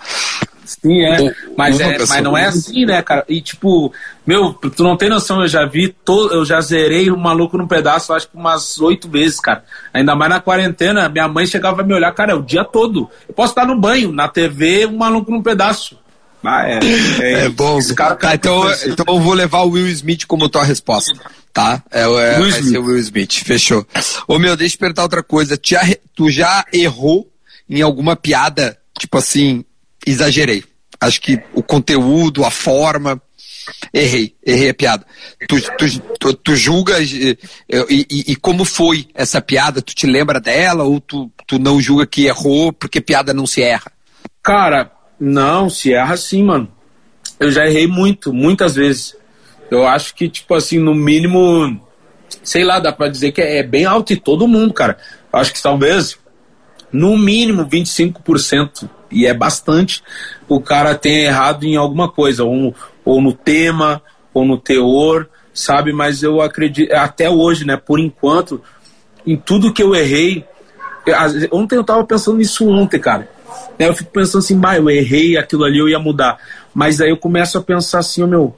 Sim, é. Mas, é, mas não é assim, né, cara? E tipo, meu, tu não tem noção, eu já vi, todo, eu já zerei o maluco num pedaço, acho que umas oito vezes, cara. Ainda mais na quarentena, minha mãe chegava a me olhar, cara, o dia todo. Eu posso estar no banho, na TV, um maluco num pedaço. Ah, é. É, é bom. Cara, tá, então, então eu vou levar o Will Smith como tua resposta. Tá? É, é Will vai Smith. ser o Will Smith. Fechou. Ô meu, deixa eu perguntar outra coisa. Tu já errou em alguma piada, tipo assim, exagerei. Acho que o conteúdo, a forma. Errei, errei a piada. Tu, tu, tu, tu julgas e, e, e, como foi essa piada? Tu te lembra dela ou tu, tu não julga que errou porque piada não se erra? Cara, não, se erra sim, mano. Eu já errei muito, muitas vezes. Eu acho que, tipo assim, no mínimo, sei lá, dá pra dizer que é bem alto e todo mundo, cara. Eu acho que talvez, no mínimo, 25%, e é bastante, o cara tenha errado em alguma coisa, ou, ou no tema, ou no teor, sabe? Mas eu acredito, até hoje, né, por enquanto, em tudo que eu errei, ontem eu tava pensando nisso ontem, cara. Né, eu fico pensando assim, bah, eu errei aquilo ali, eu ia mudar. Mas aí eu começo a pensar assim, meu,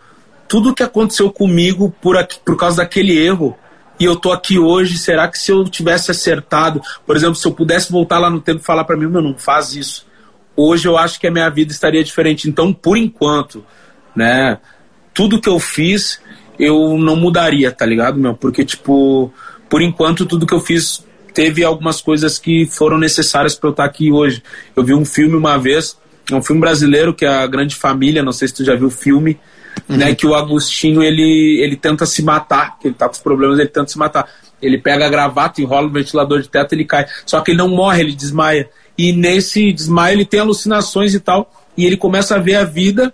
tudo que aconteceu comigo por, aqui, por causa daquele erro, e eu tô aqui hoje, será que se eu tivesse acertado, por exemplo, se eu pudesse voltar lá no tempo e falar para mim, meu, não faz isso. Hoje eu acho que a minha vida estaria diferente. Então, por enquanto, né, tudo que eu fiz, eu não mudaria, tá ligado, meu? Porque, tipo, por enquanto, tudo que eu fiz teve algumas coisas que foram necessárias para eu estar aqui hoje. Eu vi um filme uma vez, é um filme brasileiro que é a Grande Família, não sei se tu já viu o filme, uhum. né, que o Agostinho ele, ele tenta se matar, que ele tá com os problemas, ele tenta se matar. Ele pega a gravata, enrola o ventilador de teto, ele cai. Só que ele não morre, ele desmaia. E nesse desmaio ele tem alucinações e tal, e ele começa a ver a vida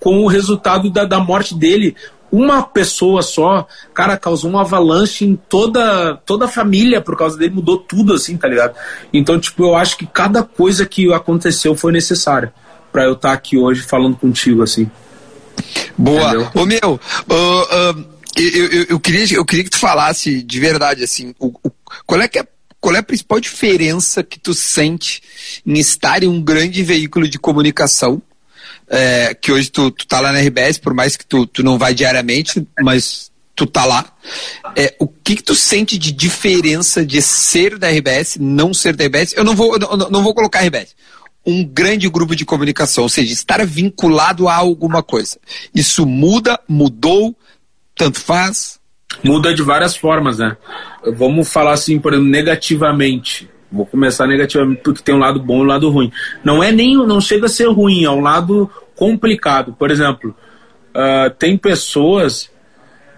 com o resultado da, da morte dele uma pessoa só, cara, causou uma avalanche em toda, toda a família por causa dele, mudou tudo assim, tá ligado? Então, tipo, eu acho que cada coisa que aconteceu foi necessária para eu estar tá aqui hoje falando contigo, assim. Boa. Entendeu? Ô meu, uh, uh, eu, eu, eu, queria, eu queria que tu falasse de verdade, assim, o, o, qual é que é qual é a principal diferença que tu sente em estar em um grande veículo de comunicação é, que hoje tu, tu tá lá na RBS, por mais que tu, tu não vai diariamente, mas tu tá lá. É, o que, que tu sente de diferença de ser da RBS, não ser da RBS? Eu não vou, não, não vou colocar RBS. Um grande grupo de comunicação, ou seja, estar vinculado a alguma coisa. Isso muda, mudou, tanto faz? Muda de várias formas, né? Vamos falar assim, por exemplo, negativamente. Vou começar negativamente porque tem um lado bom e um lado ruim. Não é nem, não chega a ser ruim, é um lado complicado. Por exemplo, uh, tem pessoas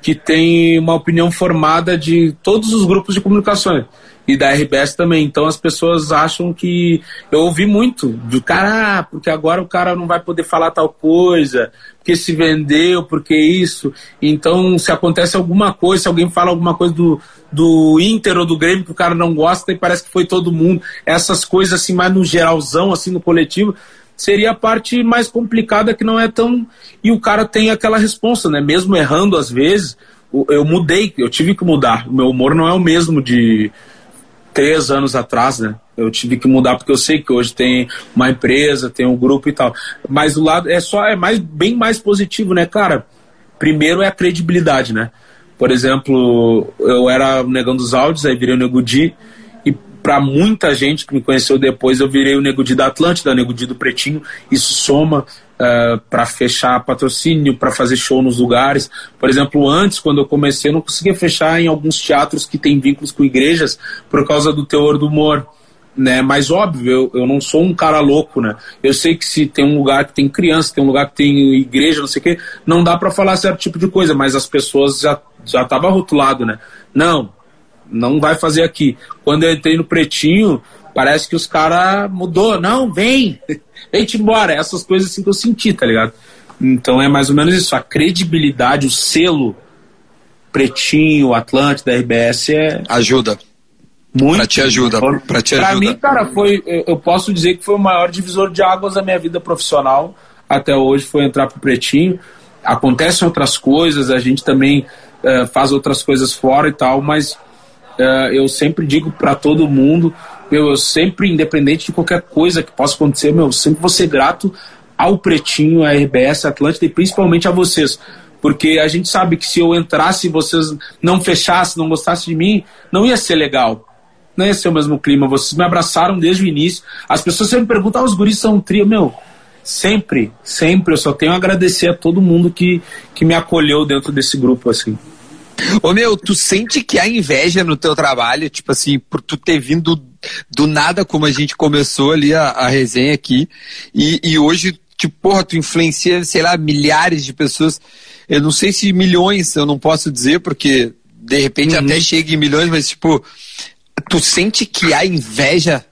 que têm uma opinião formada de todos os grupos de comunicação e da RBS também. Então as pessoas acham que. Eu ouvi muito do cara, ah, porque agora o cara não vai poder falar tal coisa, porque se vendeu, porque isso. Então, se acontece alguma coisa, se alguém fala alguma coisa do, do Inter ou do Grêmio que o cara não gosta, e parece que foi todo mundo. Essas coisas assim, mais no geralzão, assim, no coletivo. Seria a parte mais complicada que não é tão. E o cara tem aquela resposta, né? Mesmo errando às vezes, eu mudei, eu tive que mudar. O meu humor não é o mesmo de, três anos atrás, né? Eu tive que mudar porque eu sei que hoje tem uma empresa, tem um grupo e tal. Mas o lado é só é mais bem mais positivo, né, cara? Primeiro é a credibilidade, né? Por exemplo, eu era o negão dos áudios, aí virei o Nego Di, e para muita gente que me conheceu depois, eu virei o Nego Di da Atlântida, o Nego Di do Pretinho. Isso soma uh, eh, para fechar patrocínio, para fazer show nos lugares. Por exemplo, antes, quando eu comecei, eu não conseguia fechar em alguns teatros que têm vínculos com igrejas por causa do teor do humor. Né, mas óbvio, eu, eu não sou um cara louco, né? Eu sei que se tem um lugar que tem criança, tem um lugar que tem igreja, não sei o quê, não dá para falar certo tipo de coisa, mas as pessoas já já tava rotulado, né? Não, não vai fazer aqui. Quando eu entrei no Pretinho, parece que os caras mudou. Não, vem, <laughs> vem-te embora. Essas coisas assim que eu senti, tá ligado? Então é mais ou menos isso. A credibilidade, o selo Pretinho, Atlântida, RBS é. Ajuda. Muito. Pra te ajuda. Pra, te pra ajuda. mim, cara, foi. Eu posso dizer que foi o maior divisor de águas da minha vida profissional até hoje foi entrar pro Pretinho. Acontecem outras coisas, a gente também uh, faz outras coisas fora e tal, mas uh, eu sempre digo para todo mundo eu sempre, independente de qualquer coisa que possa acontecer, meu, sempre vou ser grato ao Pretinho, à RBS Atlântida e principalmente a vocês. Porque a gente sabe que se eu entrasse e vocês não fechassem, não gostassem de mim, não ia ser legal. Não ia ser o mesmo clima. Vocês me abraçaram desde o início. As pessoas sempre perguntam, ah, os guris são um trio. Meu, sempre, sempre. Eu só tenho a agradecer a todo mundo que, que me acolheu dentro desse grupo, assim. Ô meu, tu sente que há inveja no teu trabalho, tipo assim, por tu ter vindo do nada como a gente começou ali a, a resenha aqui, e, e hoje, tipo, porra, tu influencia, sei lá, milhares de pessoas eu não sei se milhões, eu não posso dizer, porque de repente uhum. até chega em milhões, mas tipo, tu sente que há inveja?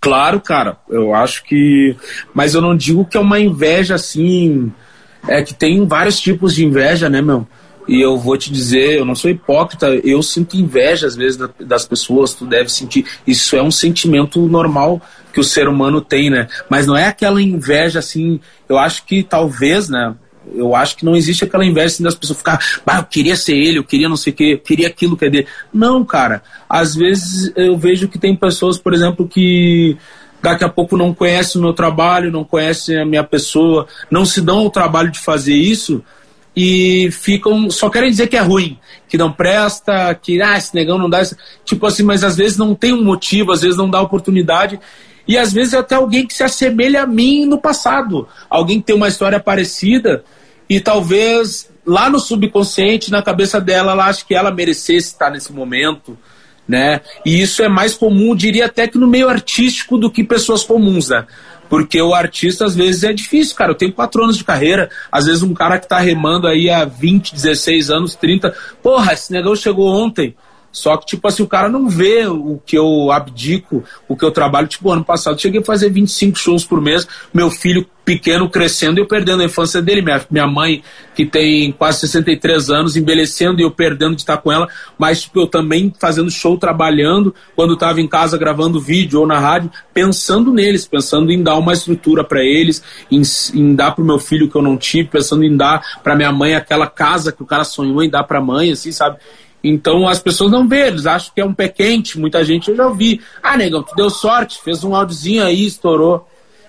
Claro, cara, eu acho que. Mas eu não digo que é uma inveja assim. É que tem vários tipos de inveja, né, meu? E eu vou te dizer, eu não sou hipócrita, eu sinto inveja às vezes das pessoas, tu deve sentir. Isso é um sentimento normal que o ser humano tem, né? Mas não é aquela inveja assim, eu acho que talvez, né? eu acho que não existe aquela inveja assim, das pessoas ficar, ah, eu queria ser ele, eu queria não sei o quê, eu queria aquilo que é dele. Não, cara. Às vezes eu vejo que tem pessoas, por exemplo, que daqui a pouco não conhecem o meu trabalho, não conhecem a minha pessoa, não se dão o trabalho de fazer isso e ficam, só querem dizer que é ruim, que não presta, que ah, esse negão não dá. Tipo assim, mas às vezes não tem um motivo, às vezes não dá oportunidade. E às vezes é até alguém que se assemelha a mim no passado. Alguém que tem uma história parecida e talvez lá no subconsciente, na cabeça dela, ela acha que ela merecesse estar nesse momento, né? E isso é mais comum, diria até que no meio artístico do que pessoas comuns, né? Porque o artista às vezes é difícil, cara. Eu tenho quatro anos de carreira, às vezes um cara que tá remando aí há 20, 16 anos, 30, porra, esse negão chegou ontem. Só que, tipo assim, o cara não vê o que eu abdico, o que eu trabalho. Tipo, ano passado, cheguei a fazer 25 shows por mês, meu filho pequeno crescendo e eu perdendo a infância dele. Minha, minha mãe, que tem quase 63 anos, envelhecendo e eu perdendo de estar com ela. Mas, tipo, eu também fazendo show, trabalhando, quando estava em casa gravando vídeo ou na rádio, pensando neles, pensando em dar uma estrutura para eles, em, em dar pro meu filho que eu não tive, pensando em dar para minha mãe aquela casa que o cara sonhou em dar pra mãe, assim, sabe? Então as pessoas não vê, eles acham que é um pé quente. Muita gente eu já ouvi. Ah, negão, tu deu sorte, fez um áudiozinho aí, estourou.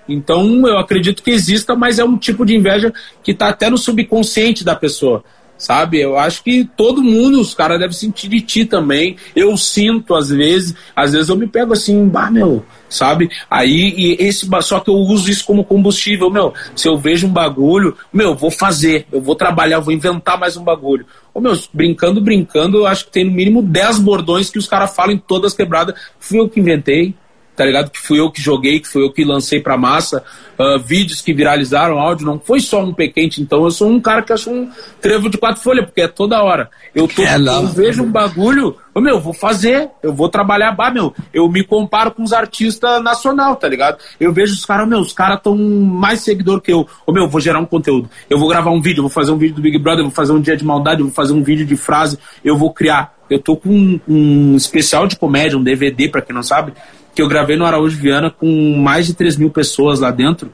Então eu acredito que exista, mas é um tipo de inveja que está até no subconsciente da pessoa. Sabe? Eu acho que todo mundo, os caras devem sentir de ti também. Eu sinto às vezes, às vezes eu me pego assim, bah, meu, sabe? Aí, e esse, só que eu uso isso como combustível, meu. Se eu vejo um bagulho, meu, vou fazer, eu vou trabalhar, vou inventar mais um bagulho. Ô, meu, brincando, brincando, eu acho que tem no mínimo 10 bordões que os caras falam em todas quebradas. Fui eu que inventei, tá ligado? Que fui eu que joguei, que fui eu que lancei pra massa. Uh, vídeos que viralizaram, áudio, não foi só um pé quente. Então eu sou um cara que acha um trevo de quatro folhas, porque é toda hora. Eu, tô, é, eu vejo um bagulho, ô, meu, vou fazer, eu vou trabalhar, bah, meu, eu me comparo com os artistas nacional, tá ligado? Eu vejo os caras, meu, os caras tão mais seguidor que eu. Ô, meu, vou gerar um conteúdo. Eu vou gravar um vídeo, vou fazer um vídeo do Big Brother, vou fazer um dia de maldade, vou fazer um vídeo de frase, eu vou criar. Eu tô com um, um especial de comédia, um DVD, para quem não sabe, que eu gravei no Araújo Viana com mais de 3 mil pessoas lá dentro,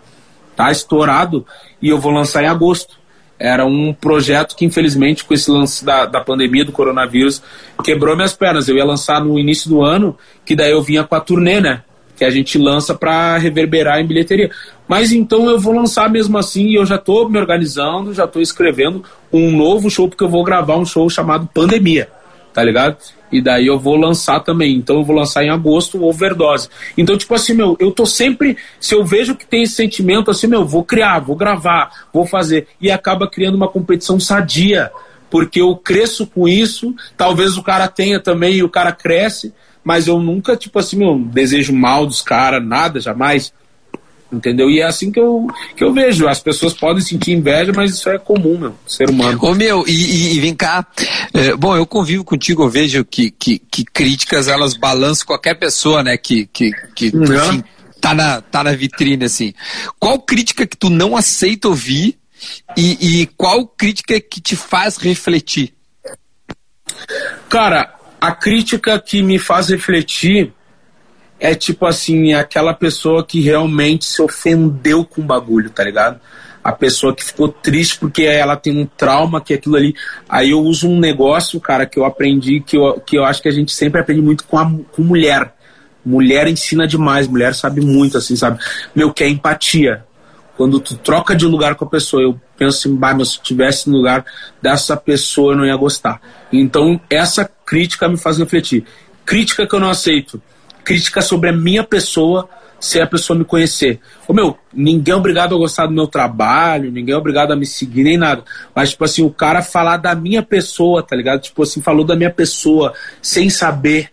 tá estourado, e eu vou lançar em agosto. Era um projeto que, infelizmente, com esse lance da, da pandemia do coronavírus, quebrou minhas pernas. Eu ia lançar no início do ano, que daí eu vinha com a turnê, né? Que a gente lança para reverberar em bilheteria. Mas então eu vou lançar mesmo assim, e eu já estou me organizando, já estou escrevendo um novo show, porque eu vou gravar um show chamado Pandemia tá ligado? E daí eu vou lançar também. Então eu vou lançar em agosto Overdose. Então, tipo assim, meu, eu tô sempre. Se eu vejo que tem esse sentimento, assim, meu, vou criar, vou gravar, vou fazer. E acaba criando uma competição sadia. Porque eu cresço com isso. Talvez o cara tenha também e o cara cresce. Mas eu nunca, tipo assim, meu, desejo mal dos caras, nada, jamais entendeu? E é assim que eu, que eu vejo. As pessoas podem sentir inveja, mas isso é comum, meu, ser humano. Ô, meu, e, e, vem cá. É, bom, eu convivo contigo, eu vejo que, que, que, críticas elas balançam qualquer pessoa, né? Que, que, que uhum. enfim, tá, na, tá na vitrine, assim. Qual crítica que tu não aceita ouvir e, e qual crítica que te faz refletir? Cara, a crítica que me faz refletir é tipo assim, é aquela pessoa que realmente se ofendeu com o bagulho, tá ligado? A pessoa que ficou triste porque ela tem um trauma, que aquilo ali. Aí eu uso um negócio, cara, que eu aprendi, que eu, que eu acho que a gente sempre aprende muito com, a, com mulher, mulher ensina demais, mulher sabe muito, assim, sabe? Meu, que é empatia. Quando tu troca de lugar com a pessoa, eu penso assim, mas se eu estivesse no lugar dessa pessoa, eu não ia gostar. Então, essa crítica me faz refletir. Crítica que eu não aceito. Crítica sobre a minha pessoa, se a pessoa me conhecer. Ô meu, ninguém é obrigado a gostar do meu trabalho, ninguém é obrigado a me seguir, nem nada. Mas, tipo assim, o cara falar da minha pessoa, tá ligado? Tipo assim, falou da minha pessoa, sem saber.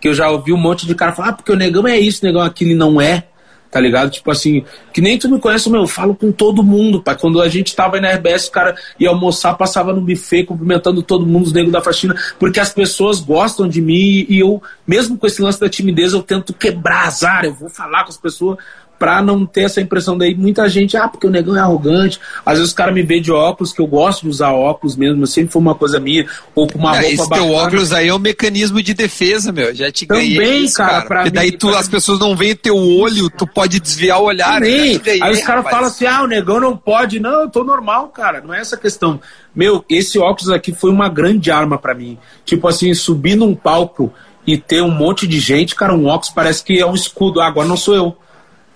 Que eu já ouvi um monte de cara falar, ah, porque o negão é isso, o negão é aquilo, não é tá ligado? Tipo assim, que nem tu me conhece, meu, eu falo com todo mundo, pai. Quando a gente tava aí na RBS, o cara ia almoçar, passava no buffet, cumprimentando todo mundo, os negros da faxina, porque as pessoas gostam de mim e eu, mesmo com esse lance da timidez, eu tento quebrar azar, eu vou falar com as pessoas, pra não ter essa impressão daí. Muita gente, ah, porque o negão é arrogante. Às vezes os caras me veem de óculos, que eu gosto de usar óculos mesmo, sempre foi uma coisa minha, ou com uma é, roupa esse bacana. teu óculos aí é um mecanismo de defesa, meu. Já te Também, ganhei isso, cara, cara. pra Porque daí mim, tu, pra as pessoas não veem teu olho, tu pode desviar o olhar. te ganhei, Aí os caras rapaz. falam assim: ah, o negão não pode. Não, eu tô normal, cara. Não é essa questão. Meu, esse óculos aqui foi uma grande arma pra mim. Tipo assim, subir num palco e ter um monte de gente, cara, um óculos parece que é um escudo. Ah, agora não sou eu.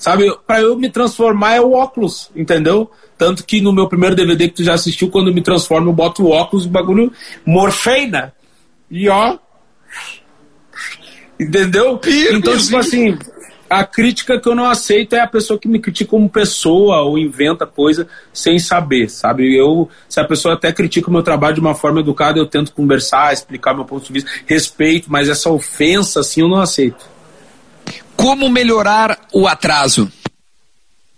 Sabe, pra eu me transformar é o óculos, entendeu? Tanto que no meu primeiro DVD que tu já assistiu, quando eu me transformo, eu boto o óculos, o bagulho morfeina. E ó. Entendeu? Então, tipo assim, a crítica que eu não aceito é a pessoa que me critica como pessoa ou inventa coisa sem saber, sabe? Eu, se a pessoa até critica o meu trabalho de uma forma educada, eu tento conversar, explicar meu ponto de vista, respeito, mas essa ofensa, assim, eu não aceito. Como melhorar o atraso?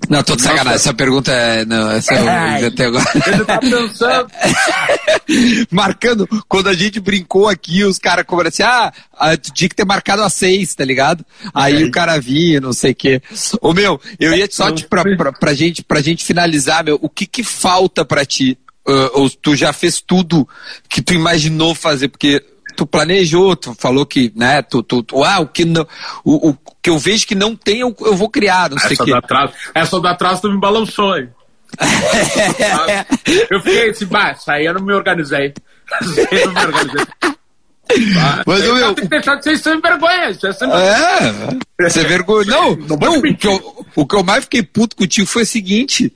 Não, tô de sacanagem. Essa pergunta é. Não, essa eu Ai. inventei agora. Ele tá pensando. <laughs> Marcando, quando a gente brincou aqui, os caras cobraram assim: ah, ah, tu tinha que ter marcado às seis, tá ligado? Aí É. o cara vinha, não sei o quê. Ô meu, eu ia só te, pra, pra, pra, gente, pra gente finalizar, meu, o que que falta pra ti? Ah, ou tu já fez tudo que tu imaginou fazer? Porque tu planejou, tu falou que, né, tu, tu, tu ah, o que não, o, o que eu vejo que não tem, eu, eu vou criar, não sei Essa quê. do atraso, essa do atraso tu me balançou, hein? <laughs> Eu fiquei assim, bah, isso aí eu não me organizei. Eu não me organizei. Bah, <laughs> Mas, eu ô, meu, tenho que deixar de ser sem vergonha. É sem É, você é vergonha. Não, Não não, o, que eu, o que eu mais fiquei puto contigo foi o seguinte.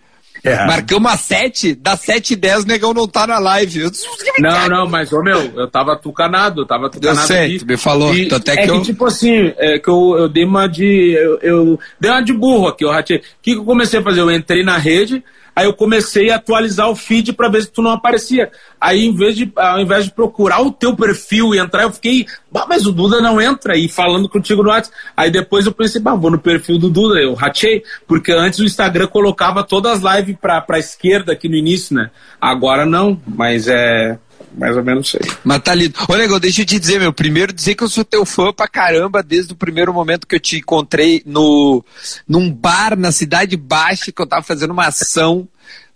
É. Marcamos a 7, das 7 e 10 o negão não tá na live. Eu, Não, não, mas, ô meu, <laughs> eu tava tucanado, eu tava tucanado. Eu sei, aqui. tu me falou, E tanto é é que que, eu- tipo assim, é que eu, eu dei uma de. Eu, eu dei uma de burro aqui, eu ratei. O que, que eu comecei a fazer? Eu entrei na rede, aí eu comecei a atualizar o feed pra ver se tu não aparecia. Aí, em vez de, ao invés de procurar o teu perfil e entrar, eu fiquei, bah, mas o Duda não entra, e falando contigo no WhatsApp. Aí depois eu pensei, bah, vou no perfil do Duda, eu ratei, porque antes o Instagram colocava todas as lives pra, pra esquerda aqui no início, né? Agora não, mas é mais ou menos aí. Mas tá lindo. Ô, negão, deixa eu te dizer, meu. Primeiro, dizer que eu sou teu fã pra caramba desde o primeiro momento que eu te encontrei no, num bar na Cidade Baixa, que eu tava fazendo uma ação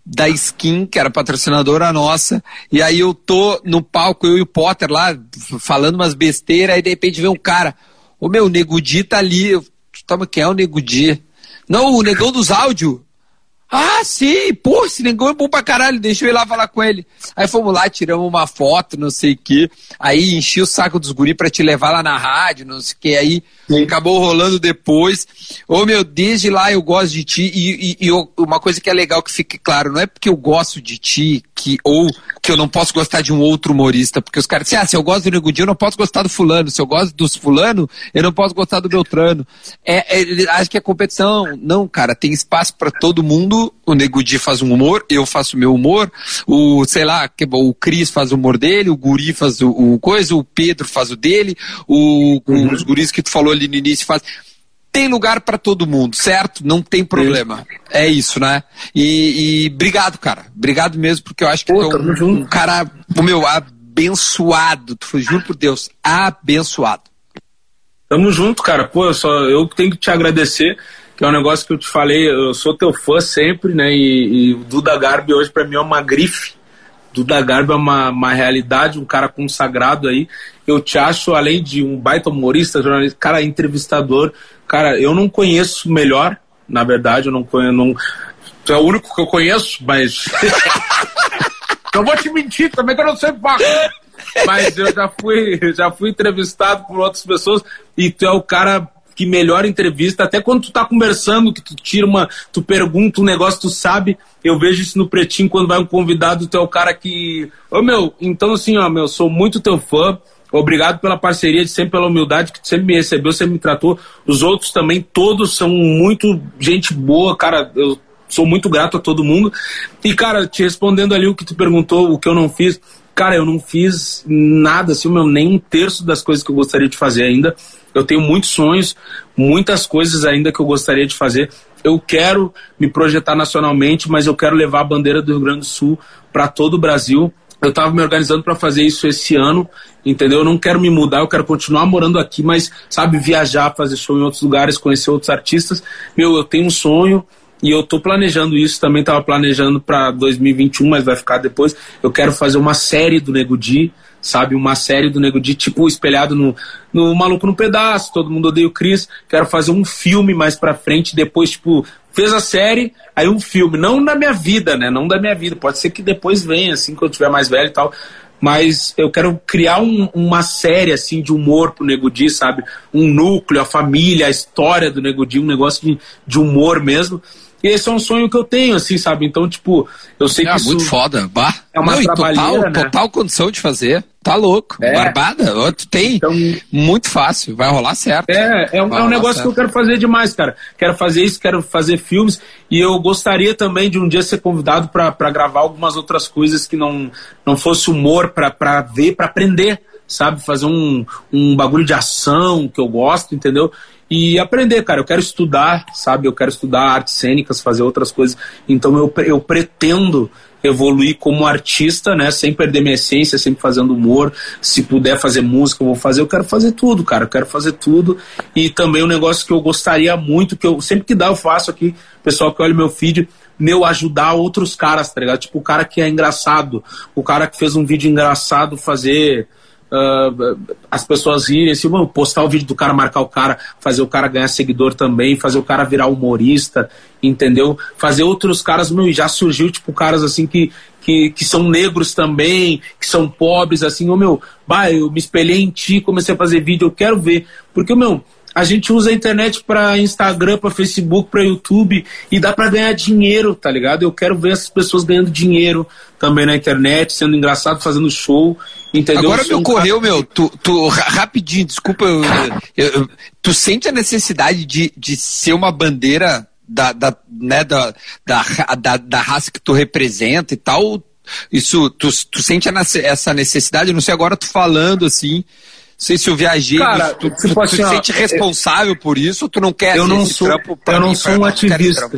da Skin, que era patrocinadora nossa, e aí eu tô no palco, eu e o Potter lá, falando umas besteiras, aí de repente vem um cara, ô meu, o Nego Di tá ali, toma, quem é o Nego Di? Não, o negão dos áudios. Ah, sim, pô, esse negão é bom pra caralho, deixa eu ir lá falar com ele. Aí fomos lá, tiramos uma foto, não sei o quê. Aí enchi o saco dos guri pra te levar lá na rádio, não sei o quê. Aí Acabou rolando depois. Ô meu, desde lá eu gosto de ti. E, e- e uma coisa que é legal que fique claro, não é porque eu gosto de ti, que, ou que eu não posso gostar de um outro humorista. Porque os caras dizem, ah, se eu gosto do Nego eu não posso gostar do fulano. Se eu gosto dos fulano, eu não posso gostar do Beltrano. É, é, acha que é competição. Não, cara, tem espaço pra todo mundo. O Nego faz um humor, eu faço meu humor. O, sei lá, o Cris faz o humor dele, o Guri faz o, o coisa, o Pedro faz o dele, o, os guris que tu falou ali no início faz. Tem lugar pra todo mundo, certo? Não tem problema. É isso, né? E, e obrigado, cara. Obrigado mesmo, porque eu acho que Pô, é um, junto. um cara, o meu, abençoado. Tu, juro por Deus, abençoado. Tamo junto, cara. Pô, eu, só, eu tenho que te agradecer, que é um negócio que eu te falei, eu sou teu fã sempre, né? E, e o Duda Garbi hoje pra mim é uma grife. Duda Garbi é uma, uma realidade, um cara consagrado aí. Eu te acho, além de um baita humorista, jornalista, cara, entrevistador. Cara, eu não conheço melhor, na verdade, eu não conheço. Não, tu é o único que eu conheço, mas. <laughs> não vou te mentir também, que eu não sei falar. Mas eu já fui, já fui entrevistado por outras pessoas e tu é o cara que melhor entrevista, até quando tu tá conversando, que tu tira uma, tu pergunta um negócio, tu sabe, eu vejo isso no Pretinho, quando vai um convidado, tu é o cara que, ô meu, então assim, ó, meu, sou muito teu fã, Obrigado pela parceria, de sempre pela humildade que sempre me recebeu, sempre me tratou. Os outros também, todos são muito gente boa, cara. Eu sou muito grato a todo mundo. E, cara, te respondendo ali o que tu perguntou, o que eu não fiz, cara, eu não fiz nada, assim, meu, nem um terço das coisas que eu gostaria de fazer ainda. Eu tenho muitos sonhos, muitas coisas ainda que eu gostaria de fazer. Eu quero me projetar nacionalmente, mas eu quero levar a bandeira do Rio Grande do Sul para todo o Brasil eu estava me organizando para fazer isso esse ano, entendeu? Eu não quero me mudar, eu quero continuar morando aqui, mas, sabe, viajar, fazer show em outros lugares, conhecer outros artistas. Meu, eu tenho um sonho e eu tô planejando isso, também estava planejando para 2021, mas vai ficar depois. Eu quero fazer uma série do Nego Di, sabe? Uma série do Nego Di, tipo, espelhado no, no Maluco no Pedaço, Todo Mundo Odeia o Chris. Quero fazer um filme mais pra frente, depois, tipo, fez a série, aí um filme, não da minha vida, né? Não da minha vida. Pode ser que depois venha, assim, quando eu tiver mais velho e tal. Mas eu quero criar um, uma série, assim, de humor pro Nego Di, sabe? Um núcleo, a família, a história do Nego Di, um negócio de, de humor mesmo. E esse é um sonho que eu tenho, assim, sabe? Então, tipo, eu sei é, que. É muito foda. Bah. É uma Não, total, né? total condição de fazer. Tá louco. É. Barbada. Tu tem. Então, muito fácil. Vai rolar certo. É, é um, é um negócio certo. que eu quero fazer demais, cara. Quero fazer isso, quero fazer filmes. E eu gostaria também de um dia ser convidado para gravar algumas outras coisas que não, não fosse humor para ver, para aprender sabe? Fazer um, um bagulho de ação que eu gosto, entendeu? E aprender, cara. Eu quero estudar, sabe? Eu quero estudar artes cênicas, fazer outras coisas. Então eu, eu pretendo evoluir como artista, né? Sem perder minha essência, sempre fazendo humor. Se puder fazer música, eu vou fazer. Eu quero fazer tudo, cara. Eu quero fazer tudo. E também um negócio que eu gostaria muito, que eu sempre que dá, eu faço aqui, pessoal que olha meu feed, meu, ajudar outros caras, tá ligado? Tipo, o cara que é engraçado, o cara que fez um vídeo engraçado, fazer uh, as pessoas irem, assim, mano, postar o vídeo do cara, marcar o cara, fazer o cara ganhar seguidor também, fazer o cara virar humorista, entendeu? Fazer outros caras, meu, já surgiu, tipo, caras assim que, que, que são negros também, que são pobres, assim, ô meu, bah, eu me espelhei em ti, comecei a fazer vídeo, eu quero ver. Porque, meu, a gente usa a internet para Instagram, para Facebook, para YouTube e dá para ganhar dinheiro, tá ligado? Eu quero ver essas pessoas ganhando dinheiro também na internet, sendo engraçado, fazendo show, entendeu? Agora me ocorreu, meu, tu, tu, rapidinho, desculpa, eu, eu, tu sente a necessidade de, de ser uma bandeira da, da, né, da, da, da, da raça que tu representa e tal? Isso, tu, tu sente essa necessidade? não sei agora tu falando assim, sei se eu viajei, Cara, tu, tu, tu, assim, te sente responsável por isso ou tu não quer eu não sou, Eu não sou um ativista.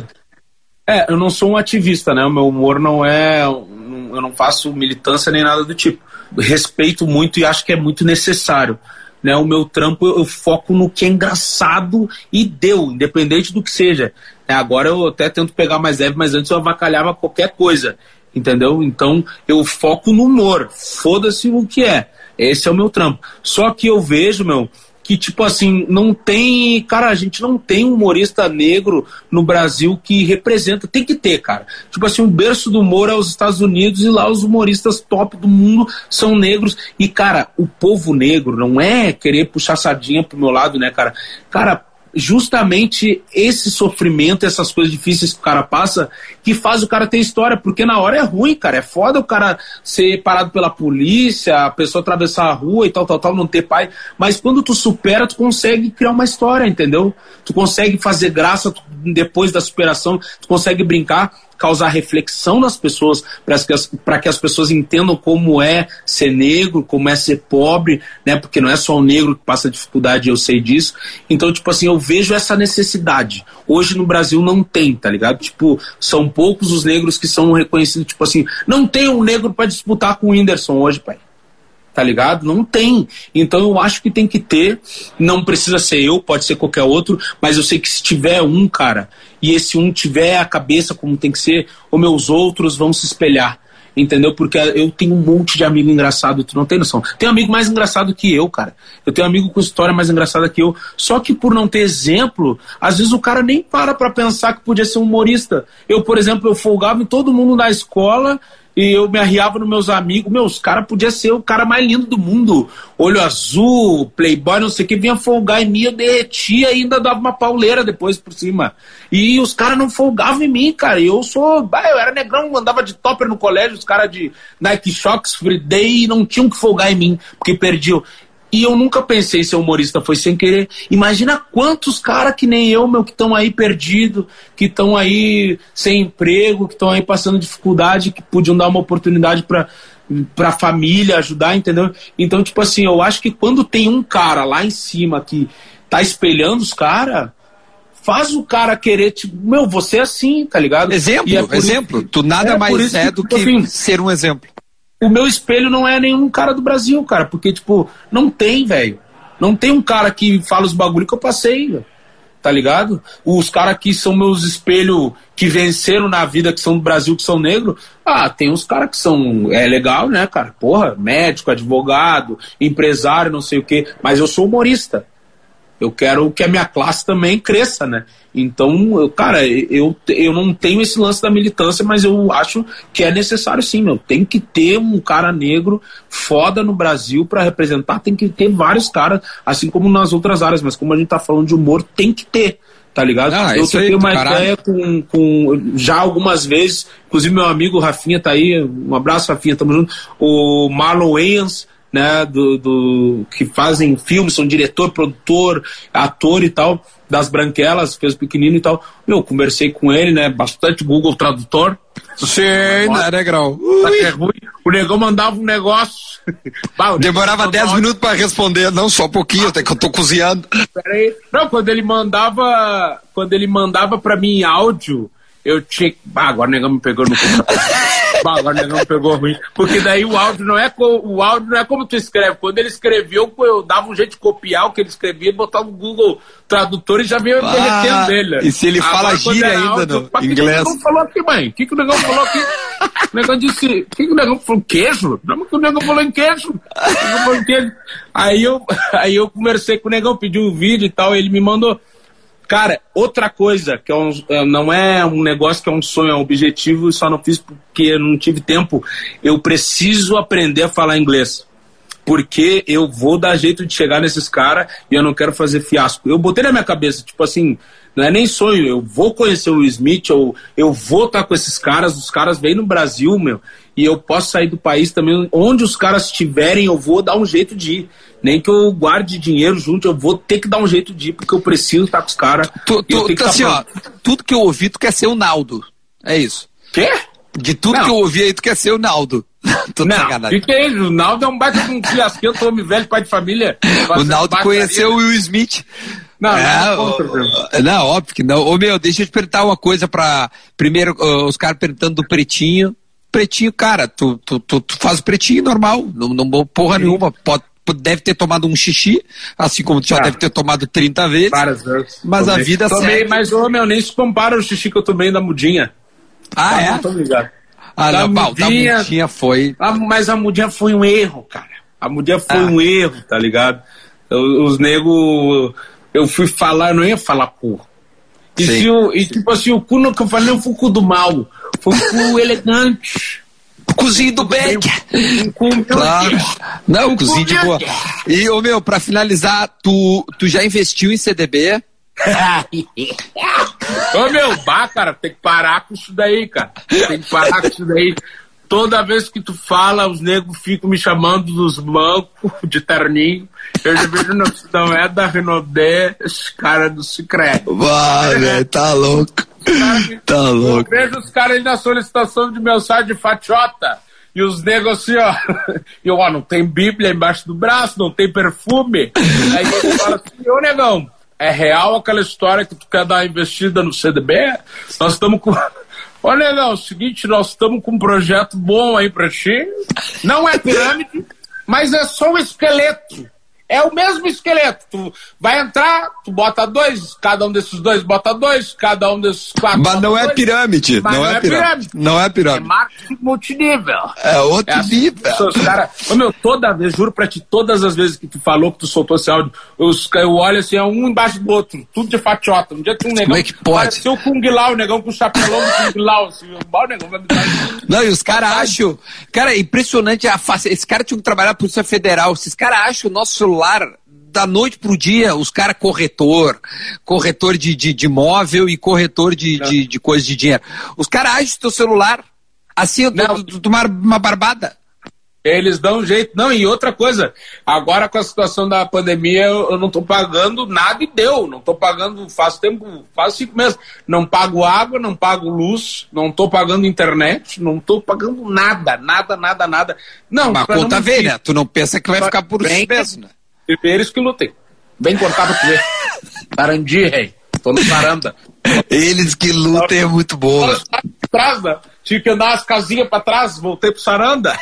É, eu não sou um ativista, né? O meu humor não é. Eu não faço militância nem nada do tipo. Respeito muito e acho que é muito necessário. Né, o meu trampo eu, eu foco no que é engraçado e deu, independente do que seja. É, agora eu até tento pegar mais leve, mas antes eu avacalhava qualquer coisa, entendeu? Então eu foco no humor, foda-se o que é. Esse é o meu trampo. Só que eu vejo, meu, que, tipo assim, não tem. Cara, a gente não tem um humorista negro no Brasil que representa. Tem que ter, cara. Tipo assim, um berço do humor é os Estados Unidos e lá os humoristas top do mundo são negros. E, cara, o povo negro não é querer puxar sardinha pro meu lado, né, cara? Cara, justamente esse sofrimento, essas coisas difíceis que o cara passa, que faz o cara ter história, porque na hora é ruim, cara. É foda o cara ser parado pela polícia, a pessoa atravessar a rua e tal, tal, tal, não ter pai. Mas quando tu supera, tu consegue criar uma história, entendeu? Tu consegue fazer graça depois da superação, tu consegue brincar causar reflexão nas pessoas, para que, as, que as pessoas entendam como é ser negro, como é ser pobre, né? Porque não é só o negro que passa dificuldade, eu sei disso. Então, tipo assim, eu vejo essa necessidade. Hoje no Brasil não tem, tá ligado? Tipo, são poucos os negros que são reconhecidos, tipo assim, não tem um negro para disputar com o Whindersson hoje, pai tá ligado? Não tem. Então eu acho que tem que ter. Não precisa ser eu, pode ser qualquer outro, mas eu sei que se tiver um, cara, e esse um tiver a cabeça como tem que ser, os meus outros vão se espelhar. Entendeu? Porque eu tenho um monte de amigo engraçado, tu não tem noção. Tem amigo mais engraçado que eu, cara. Eu tenho amigo com história mais engraçada que eu. Só que por não ter exemplo, às vezes o cara nem para pra pensar que podia ser um humorista. Eu, por exemplo, eu folgava em todo mundo na escola e eu me arriava nos meus amigos. Meu, os caras podiam ser o cara mais lindo do mundo. Olho azul, playboy, não sei o que, vinha folgar em mim, eu derretia e ainda dava uma pauleira depois por cima. E os caras não folgavam em mim, cara. E eu sou. Eu era negrão, andava de topper no colégio, os caras de Nike Shocks, Free Day, não tinham que folgar em mim, porque perdiam. E eu nunca pensei ser humorista, foi sem querer. Imagina quantos caras que nem eu, meu, que estão aí perdidos, que estão aí sem emprego, que estão aí passando dificuldade, que podiam dar uma oportunidade para para família ajudar, entendeu? Então, tipo assim, eu acho que quando tem um cara lá em cima que tá espelhando os caras, faz o cara querer, tipo, meu, você é assim, tá ligado? Exemplo, é exemplo. Isso, tu nada é mais é do tipo que, que assim, ser um exemplo o meu espelho não é nenhum cara do Brasil, cara, porque, tipo, não tem, velho. Não tem um cara que fala os bagulho que eu passei, véio, tá ligado? Os caras que são meus espelhos que venceram na vida, que são do Brasil, que são negros, ah, tem uns caras que são. É legal, né, cara? Porra, médico, advogado, empresário, não sei o quê, mas eu sou humorista. Eu quero que a minha classe também cresça, né? Então, eu, cara, eu, eu não tenho esse lance da militância, mas eu acho que é necessário sim, meu. Tem que ter um cara negro foda no Brasil para representar, tem que ter vários caras, assim como nas outras áreas, mas como a gente tá falando de humor, tem que ter tá ligado? Ah, eu tenho uma caralho. ideia com, com já algumas vezes, inclusive meu amigo Rafinha tá aí, um abraço Rafinha, tamo junto, o Marlon Wayans, né, do, do, que fazem filmes, são diretor, produtor, ator e tal, das Branquelas, fez pequenino e tal. Eu conversei com ele, né, bastante Google Tradutor. Sim, né, Negrão? É ruim. O negão mandava um negócio. <laughs> bah, Demorava 10 minutos para responder, não, só um pouquinho, até que eu tô cozinhando. Peraí. Não, quando ele mandava, quando ele mandava para mim áudio, eu tinha. Ah, agora o negão me pegou no bah, <laughs> o negão me pegou ruim. Porque daí o áudio não é co... o áudio não é como tu escreve. Quando ele escreveu, eu dava um jeito de copiar o que ele escrevia e botava no Google Tradutor e já veio ah, derretendo dele. E se ele agora, fala gíria ainda áudio, no inglês. O que, que o negão falou aqui, mãe? O que, que o negão falou aqui? O negão disse. O que, que o negão falou? Queijo? Não, que o negão falou em queijo. Falou em queijo. Aí eu, <laughs> aí eu conversei com o negão, pedi um vídeo e tal, ele me mandou. Cara, outra coisa, que é um, é, não é um negócio que é um sonho, é um objetivo, só não fiz porque não tive tempo. Eu preciso aprender a falar inglês. Porque eu vou dar jeito de chegar nesses caras e eu não quero fazer fiasco. Eu botei na minha cabeça, tipo assim, não é nem sonho, eu vou conhecer o Smith, ou eu vou estar com esses caras, os caras vêm no Brasil, meu, e eu posso sair do país também, onde os caras estiverem, eu vou dar um jeito de ir. Nem que eu guarde dinheiro junto, eu vou ter que dar um jeito de ir, porque eu preciso estar com os caras. Tu, tu, tu assim, ó, tudo que eu ouvi, tu quer ser o Naldo. É isso. Quê? De tudo não. que eu ouvi aí, tu quer ser o Naldo. <laughs> Tô não, é isso? O Naldo é um baita de um fiasquento, homem velho, pai de família. O Naldo conheceu o Will Smith. Não, é, não, é não, óbvio que não. Ô meu, deixa eu te perguntar uma coisa pra. Primeiro, os caras perguntando do pretinho. Pretinho, cara, tu, tu, tu, tu faz o pretinho normal, não, não porra Sim. nenhuma. Pode, deve ter tomado um xixi, assim como tu já ah, deve ter tomado 30 vezes. Várias vezes. Mas tomei. a vida tomei, segue. Mas, ô, meu, nem se compara o xixi que eu tomei da mudinha. Ah, tá, é? Não tô ligado. Ah, da não, mudinha, da mudinha foi. A, mas a mudinha foi um erro, cara. A mudinha foi ah. um erro, tá ligado? Os negros. Eu fui falar, eu não ia falar cu. E, o, e tipo assim, o cu que eu falei não foi o cu do mal. Foi um cu <laughs> elegante. Cozinho do Beck. Claro. Não, cozinho de boa. E, ô meu, pra finalizar, tu, tu já investiu em CDB? <laughs> Ô meu, bah, cara, tem que parar com isso daí, cara. Tem que parar com isso daí. Toda vez que tu fala, os negros ficam me chamando dos bancos de terninho. Eu já vejo <laughs> não é da Renaudet, esse cara do Secreto. Vai, <laughs> tá louco. tá louco. Eu vejo os caras aí na solicitação de mensagem de fatiota. E os negros assim, ó. <laughs> E eu, ó, não tem Bíblia embaixo do braço, não tem perfume. Aí ele fala assim, ô negão, é real aquela história que tu quer dar investida no CDB? Nós estamos com. Olha, negão, é o seguinte, nós estamos com um projeto bom aí pra ti. Não é pirâmide, mas é só um esqueleto. É o mesmo esqueleto. Tu vai entrar, tu bota dois, cada um desses dois bota dois, cada um desses quatro. Mas não é dois, pirâmide. Não, não, é, é pirâmide. pirâmide. Não é pirâmide. É marketing multinível. É outro é assim, nível. Os cara, ô, meu, toda vez, juro pra ti, todas as vezes que tu falou que tu soltou esse áudio, os, eu olho assim, é um embaixo do outro, tudo de fatiota. Um dia tem um negão. Como é que pode? Pareceu o Kung Lao, o negão com o chapelão do Kung Lao. Assim, o negão vai me dar. Não, e os caras acham. Cara, é impressionante a face. Esse cara tinha que trabalhar na Polícia Federal. Esses caras acham o nosso celular da noite pro dia, os caras corretor, corretor de, de, de móvel e corretor de, de, de coisa de dinheiro. Os caras acham teu celular. Assim, tomar uma barbada. Eles dão um jeito. Não, e outra coisa, agora com a situação da pandemia, eu, eu não estou pagando nada e deu. Não estou pagando, faz tempo, faz cinco meses. Não pago água, não pago luz, não estou pagando internet, não estou pagando nada, nada, nada, nada. Não, Mas a conta vem, né? Tu não pensa que vai ficar por isso mesmo, né? Eles que lutem. Vem cortar pra tu ver. Tarandi, rei. Tô no saranda. Eles que lutem é muito boa. Atrás, né? Tinha que andar as casinhas pra trás, voltei pro saranda.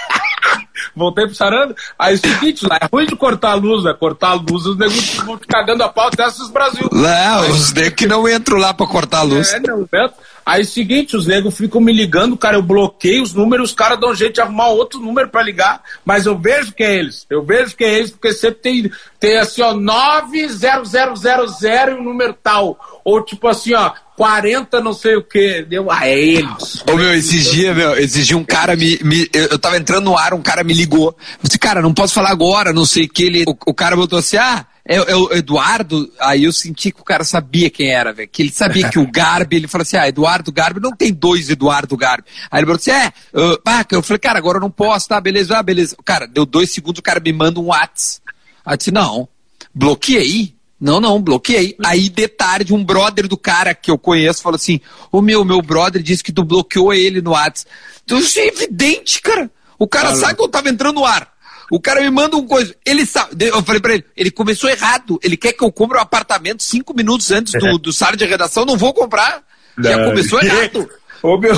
<laughs> voltei pro sarando. Aí é o seguinte, lá é ruim de cortar a luz, né? Cortar a luz, os negros vão ficar dando a pau até esses Brasil. Não, os negros que não entram lá pra cortar a luz. É, não, entro. Aí é seguinte, os negros ficam me ligando, cara, eu bloqueio os números, os caras dão jeito de arrumar outro número para ligar, mas eu vejo que é eles. Eu vejo que é eles, porque sempre tem, tem assim, ó, 90000 e um número tal. Ou tipo assim, ó, 40 não sei o que. Deu a eles. Ô meu, esses dias, meu, esses dias um cara me, me. Eu tava entrando no ar, um cara me ligou. Eu disse, cara, não posso falar agora, não sei o que. Ele, o, o cara botou assim, ah. É, é, o Eduardo, aí eu senti que o cara sabia quem era, velho. Que ele sabia que o <laughs> Garbi, ele falou assim: ah, Eduardo Garbi, não tem dois Eduardo Garbi. Aí ele falou assim: é, uh, eu falei, cara, agora eu não posso, tá, beleza, ah, beleza. Cara, deu dois segundos, o cara me manda um WhatsApp. Aí eu disse: não, bloqueei. Não, não, bloqueei. Aí, de tarde, um brother do cara que eu conheço falou assim: Ô meu, meu brother disse que tu bloqueou ele no WhatsApp. Então, isso é evidente, cara. O cara sabe que eu tava entrando no ar. O cara me manda uma coisa. Ele sabe. Eu falei pra ele, ele começou errado. Ele quer que eu compre um apartamento cinco minutos antes do, do sala de redação. Não vou comprar. Já começou errado. <laughs> Ô meu.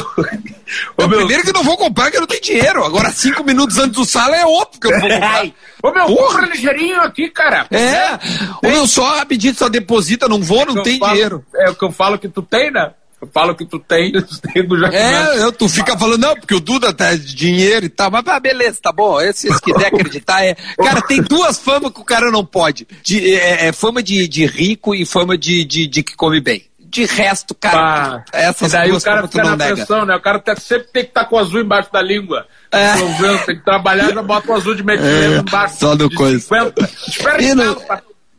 Ô, meu... Primeiro que não vou comprar, que eu não tenho dinheiro. Agora, cinco minutos antes do sala é óbvio que eu não vou comprar. <laughs> Ô meu, Porra. compra ligeirinho aqui, cara. É. Ô meu, só rapidinho, só deposita, não vou, não é tem falo, dinheiro. É o que eu falo que tu tem, né? Eu falo que tu tem, <laughs> eu já É, eu, tu fica falando, não, porque o Duda tá de dinheiro e tal, mas ah, beleza, tá bom. Se vocês quiserem acreditar, é. Cara, tem duas famas que o cara não pode. De, é, é fama de, de rico e fama de, de, de que come bem de resto, cara. Ah, essas daí o cara fica na nega. pressão, né? O cara tem, sempre tem que estar tá com o azul embaixo da língua. É. Tem que trabalhar já bota o azul de <laughs> meio é, embaixo. Só do coisa. 50. Espera eu não,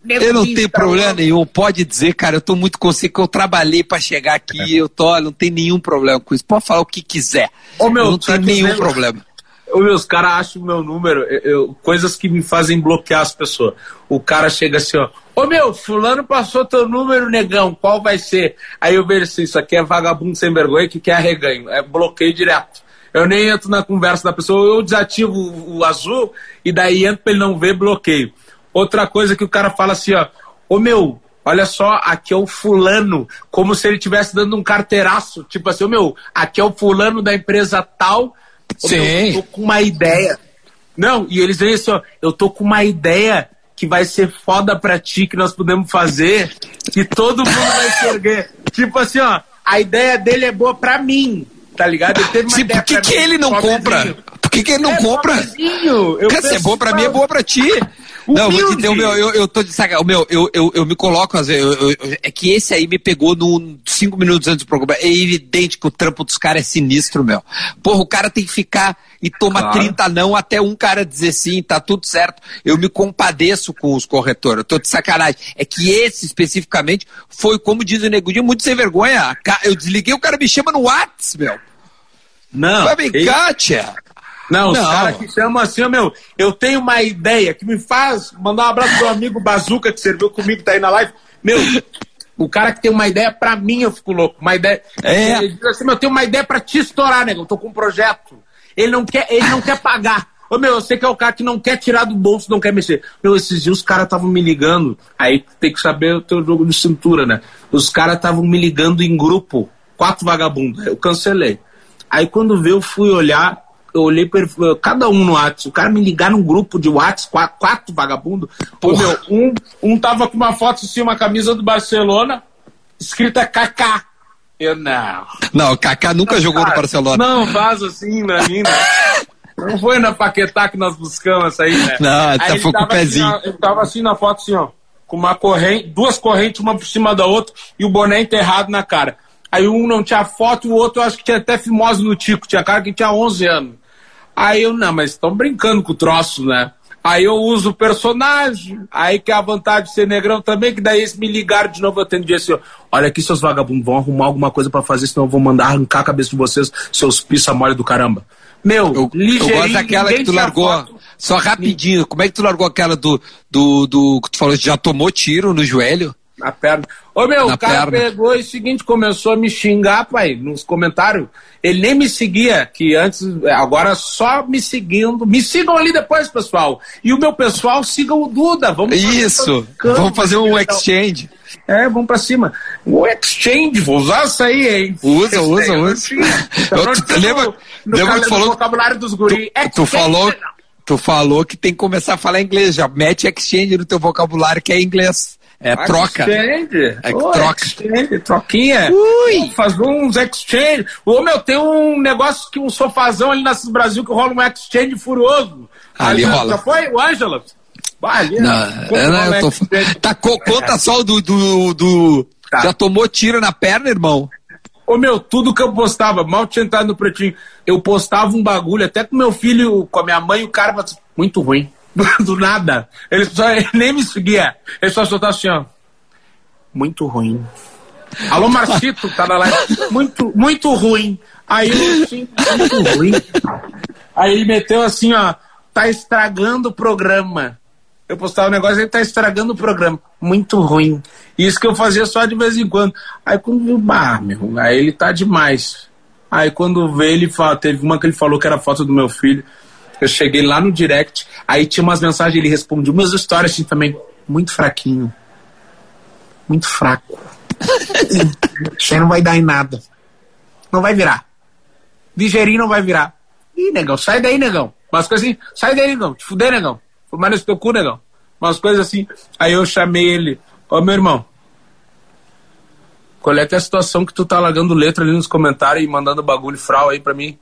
eu não tenho problema nenhum, pode dizer, cara, eu tô muito consciente que eu trabalhei para chegar aqui, eu tô, não tem nenhum problema com isso. Pode falar o que quiser. Ô, meu, não tem nenhum problema. Ô, meu, os caras acham o meu número, eu, eu, coisas que me fazem bloquear as pessoas. O cara chega assim, ó, Ô meu, fulano passou teu número, negão, qual vai ser? Aí eu vejo assim, isso aqui é vagabundo sem vergonha, que quer arreganho, é bloqueio direto. Eu nem entro na conversa da pessoa, eu desativo o, o azul e daí entro pra ele não ver, bloqueio. Outra coisa que o cara fala assim, ó, ô meu, olha só, aqui é o fulano, como se ele estivesse dando um carteiraço, tipo assim, ô meu, aqui é o fulano da empresa tal, Sim. Meu, eu tô com uma ideia. Não, e eles dizem assim, ó, eu tô com uma ideia que vai ser foda pra ti, que nós podemos fazer, que todo mundo vai se Tipo assim, ó, a ideia dele é boa pra mim, tá ligado? Sim, por que, que ele não compra? Por que, que ele não é compra? Cara, se é bom pra mim, é boa pra ti. Não, vou dizer, o meu, eu, eu tô de saca. O meu, eu, eu, eu me coloco, às vezes, eu, eu, é que esse aí me pegou no cinco minutos antes do programa. É evidente que o trampo dos caras é sinistro, meu. Porra, o cara tem que ficar e toma claro. 30 não até um cara dizer sim, tá tudo certo. Eu me compadeço com os corretores, eu tô de sacanagem. É que esse especificamente foi, como diz o Negudinho, muito sem vergonha. Eu desliguei, o cara me chama no WhatsApp, meu. Não. Vai me tia. Não, os caras que chamam assim, meu, eu tenho uma ideia que me faz mandar um abraço pro meu amigo Bazuca, que serviu comigo, tá aí na live. Meu, o cara que tem uma ideia pra mim, eu fico louco. Uma ideia. É. Ele diz assim, meu, eu tenho uma ideia pra te estourar, nego. Eu tô com um projeto. Ele não quer, ele não quer pagar. Ô, meu, eu sei que é o cara que não quer tirar do bolso, não quer mexer. Meu, esses dias os caras estavam me ligando. Aí tem que saber o teu jogo de cintura, né? Os caras estavam me ligando em grupo. Quatro vagabundos. Eu cancelei. Aí quando veio, eu fui olhar eu olhei per... cada um no WhatsApp. O cara me ligar num grupo de WhatsApp, quatro, quatro vagabundos. Pô, meu, um, um tava com uma foto assim, uma camisa do Barcelona, escrita KK. Eu não. Não, o Kaká nunca jogou cara, no Barcelona. Não, faz assim na minha. <laughs> Não foi na Paquetá que nós buscamos essa aí, né? Não, aí tá foi com o pezinho. Assim, ele tava assim na foto, assim, ó, com uma corrente, duas correntes, uma por cima da outra, e o boné enterrado na cara. Aí um não tinha foto, o outro eu acho que tinha até fimose no tico, tinha cara que tinha 11 anos. Aí eu, não, mas estão brincando com o troço, né? Aí eu uso o personagem, aí que é a vantagem de ser negrão também, que daí eles me ligaram de novo, eu atendi assim, ó, olha aqui seus vagabundos, vão arrumar alguma coisa para fazer, senão eu vou mandar arrancar a cabeça de vocês, seus pisa mole do caramba. Meu, eu, eu gosto daquela que tu largou, foto. só rapidinho, como é que tu largou aquela do, do, do, que tu falou, já tomou tiro no joelho? Na perna. Ô meu, Na o cara perna. pegou e o seguinte, começou a me xingar, pai, nos comentários. Ele nem me seguia, que antes, agora só me seguindo. Me sigam ali depois, pessoal. E o meu pessoal, sigam o Duda. Vamos Isso, fazer vamos fazer um exchange. É, vamos pra cima. O exchange, vou usar isso aí, hein? Usa, usa, usa. <laughs> Então, lembra, lembra que falou... vocabulário dos guri. Tu, tu falou... Tu falou que tem que começar a falar inglês, já mete exchange no teu vocabulário que é inglês. É ah, troca. Exchange. É oh, troca. Exchange, troquinha. Ui. Faz uns exchange. Ô, meu, tem um negócio que um sofazão ali nas Brasil que rola um exchange furioso. Ali, ali rola. Já foi o Ângela? Ali, não, é, não, eu tô... tá, conta só do, do, do... Tá. Já tomou tiro na perna, irmão? Ô meu, tudo que eu postava, mal tinha entrado no pretinho, eu postava um bagulho, até com meu filho, com a minha mãe, o cara muito ruim. <laughs> do nada. Ele, só, ele <laughs> nem me seguia. Ele só soltava assim, ó. Muito ruim. Alô, Marcito, tá na live. Muito, muito ruim. Aí eu assim, muito ruim. Aí ele meteu assim, ó. Tá estragando o programa. Eu postava um negócio, ele tá estragando o programa. Muito ruim. Isso que eu fazia só de vez em quando. Aí quando viu, bah, meu, aí ele tá demais. Aí quando veio, ele fala, teve uma que ele falou que era foto do meu filho. Eu cheguei lá no direct, aí tinha umas mensagens, ele respondia umas histórias assim também, muito fraquinho. Muito fraco. <laughs> Isso aí não vai dar em nada. Não vai virar. Digeri não vai virar. Ih, negão, sai daí, negão. Umas coisas assim, sai daí, negão. Te fuder, negão. Fumar nesse teu cu, negão. Umas coisas assim. Aí eu chamei ele. Ô, meu irmão. Qual é que é a situação que tu tá largando letra ali nos comentários e mandando bagulho fral aí pra mim?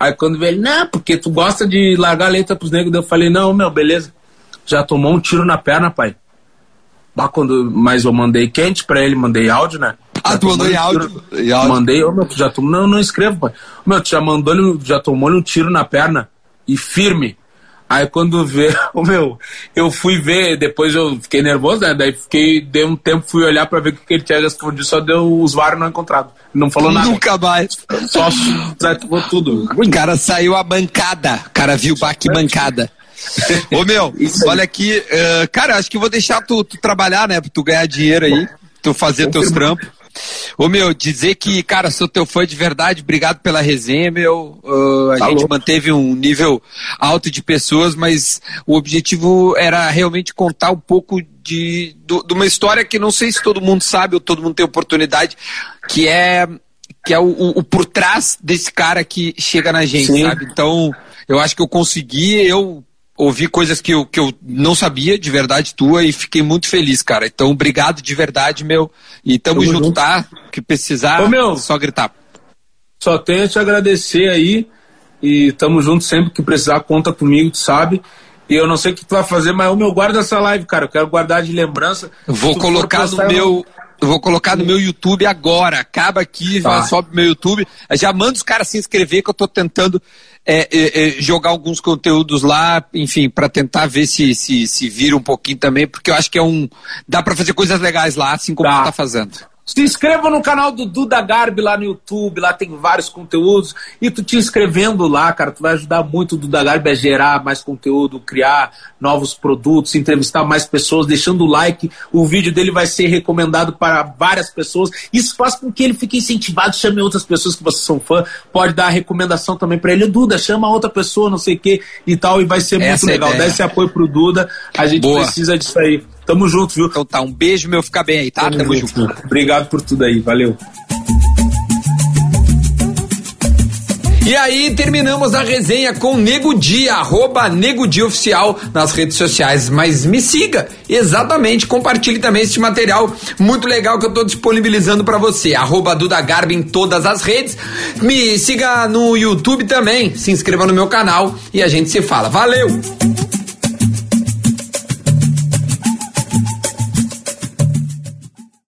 Aí quando veio ele, não, porque tu gosta de largar a letra pros negros, eu falei, não, meu, beleza. Já tomou um tiro na perna, pai. Bah, quando, mas eu mandei quente pra ele, mandei áudio, né? Ah, tu mandou em áudio. áudio. Mandei, ô meu, tu já tomou. Não, não escrevo, pai. Meu, tu já mandou já tomou um tiro na perna. E firme. Aí quando vê, <laughs> o meu, eu fui ver, depois eu fiquei nervoso, né? Daí fiquei, dei um tempo, fui olhar pra ver o que ele tinha respondido, só deu o usuário não encontrado. Não falou nada. Nunca mais. Só desativou <laughs> tudo. O cara saiu a bancada. O cara viu baque bancada. <laughs> Ô meu, olha aqui, uh, cara, acho que vou deixar tu, tu, trabalhar, né? Pra tu ganhar dinheiro aí, tu fazer teus trampos. Ô meu, dizer que, cara, sou teu fã de verdade, obrigado pela resenha, meu. Uh, a tá gente manteve um nível alto de pessoas, mas o objetivo era realmente contar um pouco de, de, de uma história que não sei se todo mundo sabe ou todo mundo tem oportunidade, que é que é o, o, o, por trás desse cara que chega na gente, Sim. sabe? Então, eu acho que eu consegui, eu ouvi coisas que eu, que eu não sabia de verdade tua e fiquei muito feliz, cara. Então, obrigado de verdade, meu. E tamo, tamo junto, junto, tá? Que precisar, Ô, meu, só gritar. Só tenho a te agradecer aí e tamo junto sempre que precisar, conta comigo, tu sabe. E eu não sei o que tu vai fazer, mas o meu guarda essa live, cara. Eu quero guardar de lembrança. Vou colocar no meu. Eu vou colocar no meu YouTube agora. Acaba aqui, tá. sobe meu YouTube. Já manda os caras se inscrever que eu tô tentando é, é, é, jogar alguns conteúdos lá, enfim, para tentar ver se, se, se vira um pouquinho também, porque eu acho que é um. dá para fazer coisas legais lá, assim como tá. tu tá fazendo. Se inscreva no canal do Duda Garbi lá no YouTube, lá tem vários conteúdos. E tu te inscrevendo lá, cara, tu vai ajudar muito o Duda Garbi a gerar mais conteúdo, criar novos produtos, entrevistar mais pessoas, deixando o like. O vídeo dele vai ser recomendado para várias pessoas. Isso faz com que ele fique incentivado, chame outras pessoas que vocês são fã. Pode dar recomendação também para ele. Duda, chama outra pessoa, não sei o que e tal. E vai ser Essa muito é legal. Dá esse apoio pro Duda. A gente Boa. precisa disso aí. Tamo junto, viu? Então tá, um beijo, meu. Fica bem aí, tá? Tamo, Tamo junto. junto. Obrigado por tudo aí. Valeu. E aí terminamos a resenha com Nego Dia, arroba Nego Dia Oficial nas redes sociais. Mas me siga, exatamente, compartilhe também este material muito legal que eu estou disponibilizando para você. Arroba Duda Garbi em todas as redes. Me siga no YouTube também, se inscreva no meu canal e a gente se fala. Valeu!